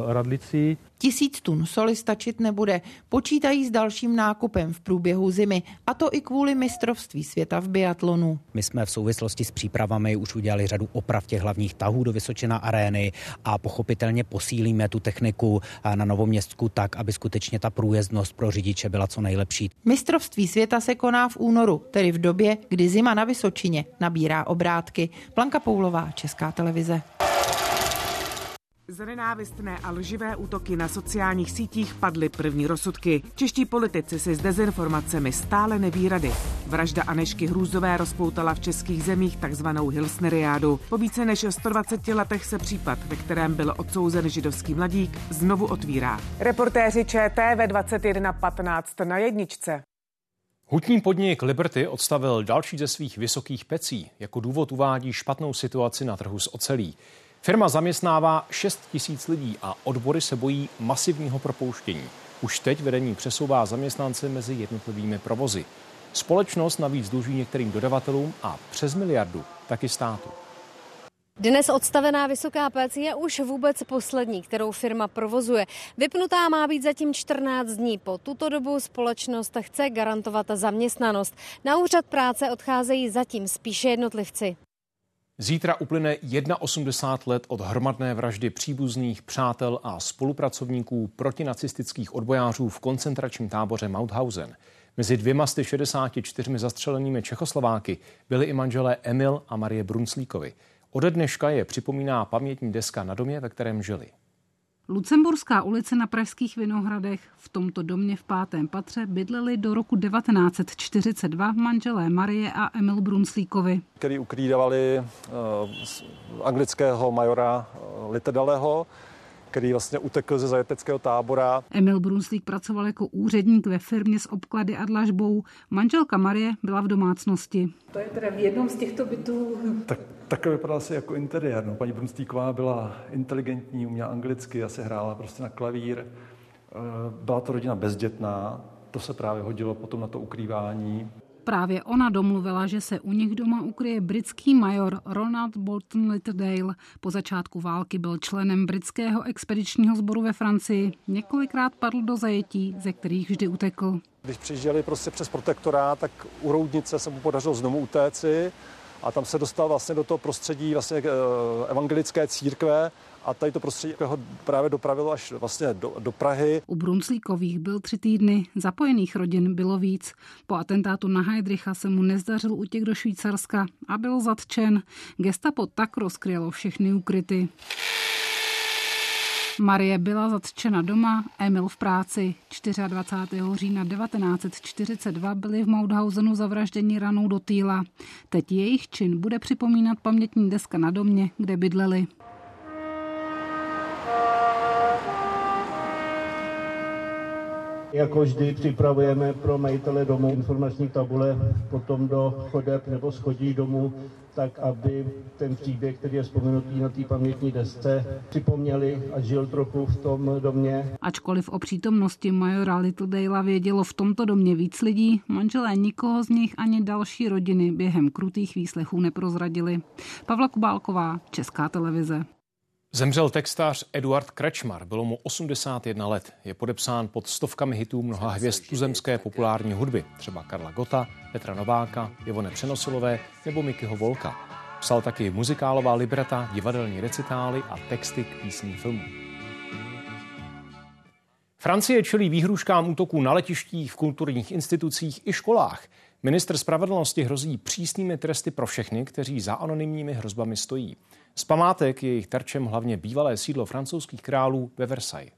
radlici. Tisíc tun soli stačit nebude. Počítají s dalším nákupem v průběhu zimy, a to i kvůli mistrovství světa v biatlonu. My jsme v souvislosti s přípravami už udělali řadu oprav těch hlavních tahů do Vysočina arény a pochopitelně posílíme tu techniku na Novoměstku tak, aby skutečně ta průjezdnost pro řidiče byla co nejlepší. Mistrovství světa se koná v únoru, tedy v době, kdy zima na Vysočině nabírá obrátky. Blanka Poulová, Česká televize. Za nenávistné a lživé útoky na sociálních sítích padly první rozsudky. Čeští politici si s dezinformacemi stále neví rady. Vražda Anešky Hrůzové rozpoutala v českých zemích takzvanou Hilsneriádu. Po více než 120 letech se případ, ve kterém byl odsouzen židovský mladík, znovu otvírá. Reportéři ČT ve 21.15 na jedničce. Hutní podnik Liberty odstavil další ze svých vysokých pecí. Jako důvod uvádí špatnou situaci na trhu s ocelí. Firma zaměstnává 6 tisíc lidí a odbory se bojí masivního propouštění. Už teď vedení přesouvá zaměstnance mezi jednotlivými provozy. Společnost navíc dluží některým dodavatelům a přes miliardu taky státu. Dnes odstavená vysoká pec je už vůbec poslední, kterou firma provozuje. Vypnutá má být zatím 14 dní. Po tuto dobu společnost chce garantovat zaměstnanost. Na úřad práce odcházejí zatím spíše jednotlivci. Zítra uplyne 81 let od hromadné vraždy příbuzných, přátel a spolupracovníků protinacistických odbojářů v koncentračním táboře Mauthausen. Mezi dvěma z 64 zastřelenými Čechoslováky byli i manželé Emil a Marie Brunslíkovi. Ode dneška je připomíná pamětní deska na domě, ve kterém žili. Lucemburská ulice na Pražských Vinohradech. V tomto domě v pátém patře bydleli do roku 1942 manželé Marie a Emil Brunslíkovi. Který ukrýdavali uh, anglického majora uh, Littledaleho, který vlastně utekl ze zajeteckého tábora. Emil Brunslík pracoval jako úředník ve firmě s obklady a dlažbou. Manželka Marie byla v domácnosti. To je teda v jednom z těchto bytů. Tak, tak vypadá asi jako interiér. No. Paní Brunslíková byla inteligentní, uměla anglicky, asi hrála prostě na klavír. Eh, byla to rodina bezdětná, to se právě hodilo potom na to ukrývání. Právě ona domluvila, že se u nich doma ukryje britský major Ronald Bolton Littledale. Po začátku války byl členem britského expedičního sboru ve Francii. Několikrát padl do zajetí, ze kterých vždy utekl. Když přijížděli prostě přes protektorát, tak u Roudnice se mu podařilo znovu utéci a tam se dostal vlastně do toho prostředí vlastně eh, evangelické církve a tady to prostředí ho právě dopravilo až vlastně do, do Prahy. U Brunclíkových byl tři týdny, zapojených rodin bylo víc. Po atentátu na Heidricha se mu nezdařil utěk do Švýcarska a byl zatčen. Gestapo tak rozkrylo všechny ukryty. Marie byla zatčena doma, Emil v práci. 24. října 1942 byli v Mauthausenu zavražděni ranou do týla. Teď jejich čin bude připomínat pamětní deska na domě, kde bydleli. Jako vždy připravujeme pro majitele domu informační tabule potom do chodeb nebo schodí domů, tak aby ten příběh, který je vzpomenutý na té pamětní desce, připomněli a žil trochu v tom domě. Ačkoliv o přítomnosti majora Littledale vědělo v tomto domě víc lidí, manželé nikoho z nich ani další rodiny během krutých výslechů neprozradili. Pavla Kubálková, Česká televize. Zemřel textář Eduard Krečmar, bylo mu 81 let. Je podepsán pod stovkami hitů mnoha hvězd tuzemské populární hudby, třeba Karla Gota, Petra Nováka, Jevone Přenosilové nebo Mikyho Volka. Psal taky muzikálová libreta, divadelní recitály a texty k písním filmů. Francie čelí výhruškám útoků na letištích, v kulturních institucích i školách. Minister spravedlnosti hrozí přísnými tresty pro všechny, kteří za anonymními hrozbami stojí. Z památek je jejich terčem hlavně bývalé sídlo francouzských králů ve Versailles.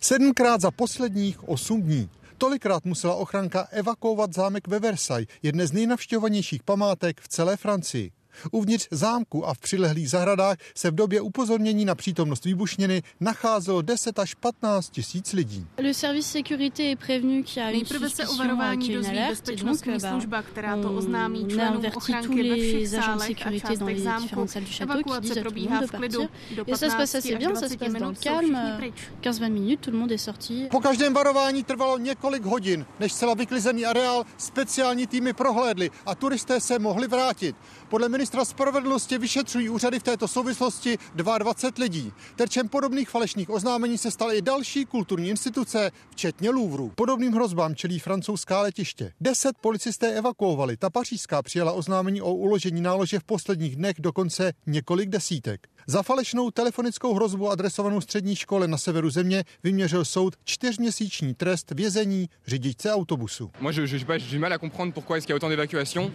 Sedmkrát za posledních osm dní. Tolikrát musela ochranka evakuovat zámek ve Versailles, jedné z nejnavštěvovanějších památek v celé Francii. Uvnitř zámku a v přilehlých zahradách se v době upozornění na přítomnost výbušniny nacházelo 10 až 15 tisíc lidí. Nejprve se o varování dozví bezpečnostní služba, která to oznámí členům ochránky ve všech sálech a částech zámku. Evakuace probíhá v klidu. Do 15 až 20 minut jsou všichni pryč. Po každém varování trvalo několik hodin, než celá vyklizený areál speciální týmy prohlédly a turisté se mohli vrátit. Podle ministra spravedlnosti vyšetřují úřady v této souvislosti 22 lidí. Terčem podobných falešných oznámení se staly i další kulturní instituce, včetně Louvru. Podobným hrozbám čelí francouzská letiště. Deset policisté evakuovali. Ta pařížská přijala oznámení o uložení nálože v posledních dnech dokonce několik desítek. Za falešnou telefonickou hrozbu adresovanou střední škole na severu země vyměřil soud čtyřměsíční trest vězení řidičce autobusu. Moi, je, je, je, je mal a autant d'évacuations.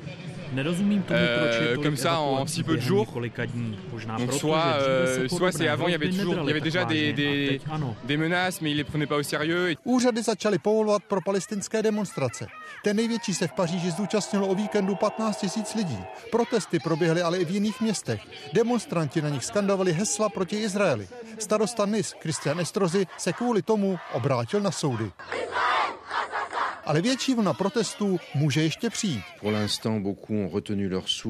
Nerozumím tomu, proč je comme ça en si peu de jours. Donc soit, euh, soit c'est avant, il y avait toujours, il y avait déjà des, des, des menaces, mais ils les prenaient pas au sérieux. Úřady začaly povolovat pro palestinské demonstrace. Ten největší se v Paříži zúčastnilo o víkendu 15 tisíc lidí. Protesty proběhly ale i v jiných městech. Demonstranti na nich skandovali hesla proti Izraeli. Starosta Nis Christian Estrozy se kvůli tomu obrátil na soudy. Ale větší vlna protestů může ještě přijít.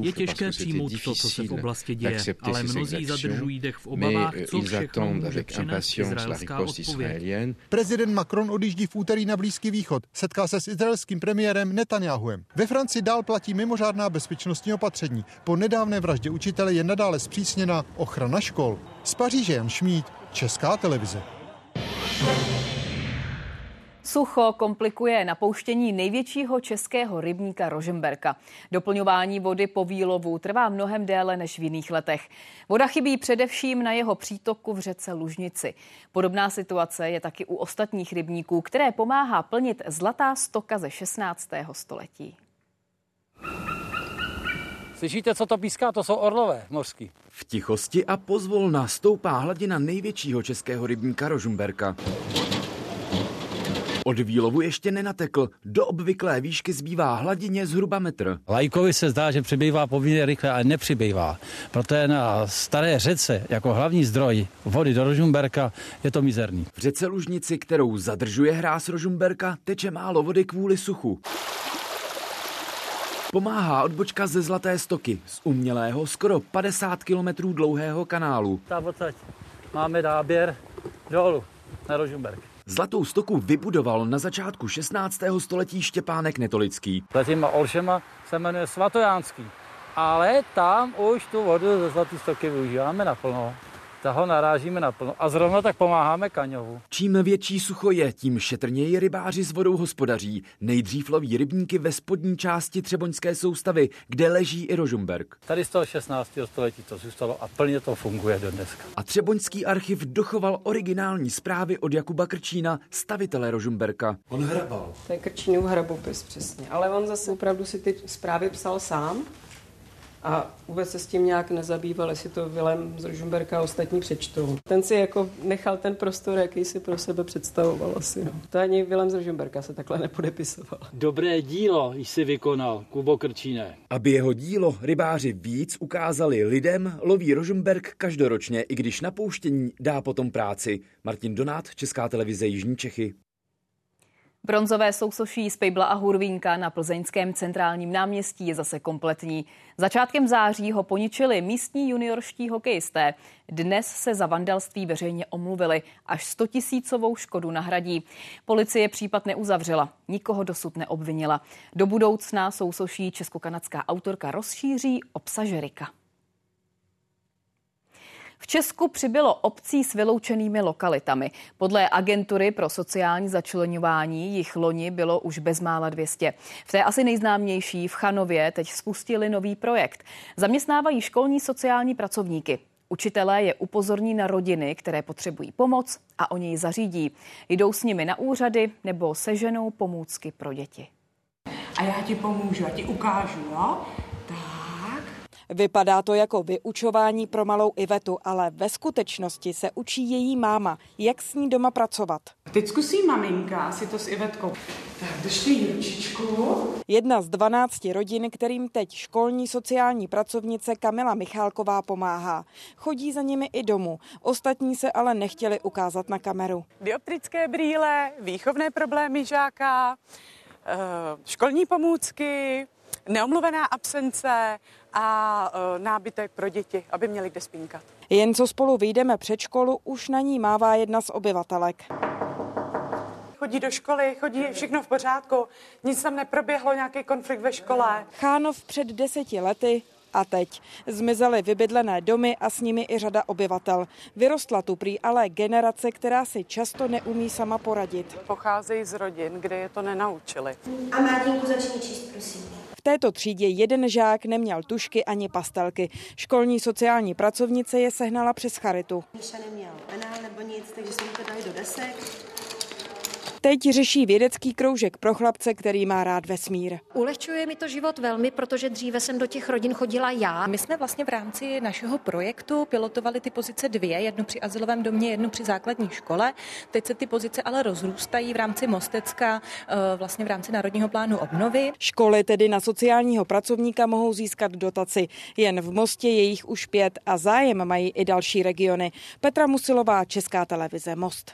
Je těžké přijmout to, co se v oblasti děje, ale mnozí zadržují dech v obavách, co všechno může přinést izraelská odpověď. Prezident Macron odjíždí v úterý na Blízký východ. Setká se s izraelským premiérem Netanyahuem. Ve Francii dál platí mimořádná bezpečnostní opatření. Po nedávné vraždě učitele je nadále zpřísněna ochrana škol. Z Paříže Jan Šmíd, Česká televize. Sucho komplikuje napouštění největšího českého rybníka Rožemberka. Doplňování vody po výlovu trvá mnohem déle než v jiných letech. Voda chybí především na jeho přítoku v řece Lužnici. Podobná situace je taky u ostatních rybníků, které pomáhá plnit zlatá stoka ze 16. století. Slyšíte, co to píská? To jsou orlové mořský. V tichosti a pozvolna stoupá hladina největšího českého rybníka Rožumberka. Od výlovu ještě nenatekl. Do obvyklé výšky zbývá hladině zhruba metr. Lajkovi se zdá, že přibývá povinně rychle, ale nepřibývá. Proto je na staré řece jako hlavní zdroj vody do Rožumberka je to mizerný. V řece Lužnici, kterou zadržuje hráz Rožumberka, teče málo vody kvůli suchu. Pomáhá odbočka ze Zlaté stoky z umělého skoro 50 kilometrů dlouhého kanálu. Ta máme dáběr dolů na Rožumberk. Zlatou stoku vybudoval na začátku 16. století Štěpánek Netolický. Těma olšema se jmenuje Svatojánský. Ale tam už tu vodu ze Zlaté stoky využíváme naplno toho narážíme naplno. A zrovna tak pomáháme Kaňovu. Čím větší sucho je, tím šetrněji rybáři s vodou hospodaří. Nejdřív loví rybníky ve spodní části Třeboňské soustavy, kde leží i Rožumberk. Tady z toho 16. století to zůstalo a plně to funguje do dneska. A Třeboňský archiv dochoval originální zprávy od Jakuba Krčína, stavitele Rožumberka. On hrabal. To je Krčínův hrabopis, přesně. Ale on zase opravdu si ty zprávy psal sám a vůbec se s tím nějak nezabýval, jestli to Vilém z Ružumberka a ostatní přečtou. Ten si jako nechal ten prostor, jaký si pro sebe představoval asi. No. To ani Vilém z Ružumberka se takhle nepodepisoval. Dobré dílo jsi vykonal, Kubo Krčíne. Aby jeho dílo rybáři víc ukázali lidem, loví Rožumberk každoročně, i když na pouštění dá potom práci. Martin Donát, Česká televize Jižní Čechy. Bronzové sousoší z Pejbla a Hurvínka na plzeňském centrálním náměstí je zase kompletní. Začátkem září ho poničili místní juniorští hokejisté. Dnes se za vandalství veřejně omluvili. Až 100 tisícovou škodu nahradí. Policie případ neuzavřela. Nikoho dosud neobvinila. Do budoucna sousoší česko-kanadská autorka rozšíří obsažerika. V Česku přibylo obcí s vyloučenými lokalitami. Podle agentury pro sociální začlenování jich loni bylo už bezmála 200. V té asi nejznámější v Chanově teď spustili nový projekt. Zaměstnávají školní sociální pracovníky. Učitelé je upozorní na rodiny, které potřebují pomoc a oni ji zařídí. Jdou s nimi na úřady nebo seženou pomůcky pro děti. A já ti pomůžu, já ti ukážu, jo? Vypadá to jako vyučování pro malou Ivetu, ale ve skutečnosti se učí její máma, jak s ní doma pracovat. Teď zkusí maminka si to s Ivetkou. Tak držte ručičku. Jedna z 12 rodin, kterým teď školní sociální pracovnice Kamila Michálková pomáhá. Chodí za nimi i domů. Ostatní se ale nechtěli ukázat na kameru. Dioptrické brýle, výchovné problémy žáka, eh, školní pomůcky, neomluvená absence a e, nábytek pro děti, aby měli kde spínkat. Jen co spolu vyjdeme před školu, už na ní mává jedna z obyvatelek. Chodí do školy, chodí všechno v pořádku, nic tam neproběhlo, nějaký konflikt ve škole. Chánov před deseti lety a teď. Zmizely vybydlené domy a s nimi i řada obyvatel. Vyrostla tu prý ale generace, která si často neumí sama poradit. Pocházejí z rodin, kde je to nenaučili. A Martinku začni číst, prosím této třídě jeden žák neměl tušky ani pastelky. Školní sociální pracovnice je sehnala přes charitu. Míša neměl penál nebo nic, takže jsme to dali do desek. Teď řeší vědecký kroužek pro chlapce, který má rád vesmír. Ulehčuje mi to život velmi, protože dříve jsem do těch rodin chodila já. My jsme vlastně v rámci našeho projektu pilotovali ty pozice dvě, jednu při azylovém domě, jednu při základní škole. Teď se ty pozice ale rozrůstají v rámci Mostecka, eh, vlastně v rámci Národního plánu obnovy. Školy tedy na sociálního pracovníka mohou získat dotaci. Jen v Mostě je jich už pět a zájem mají i další regiony. Petra Musilová, Česká televize Most.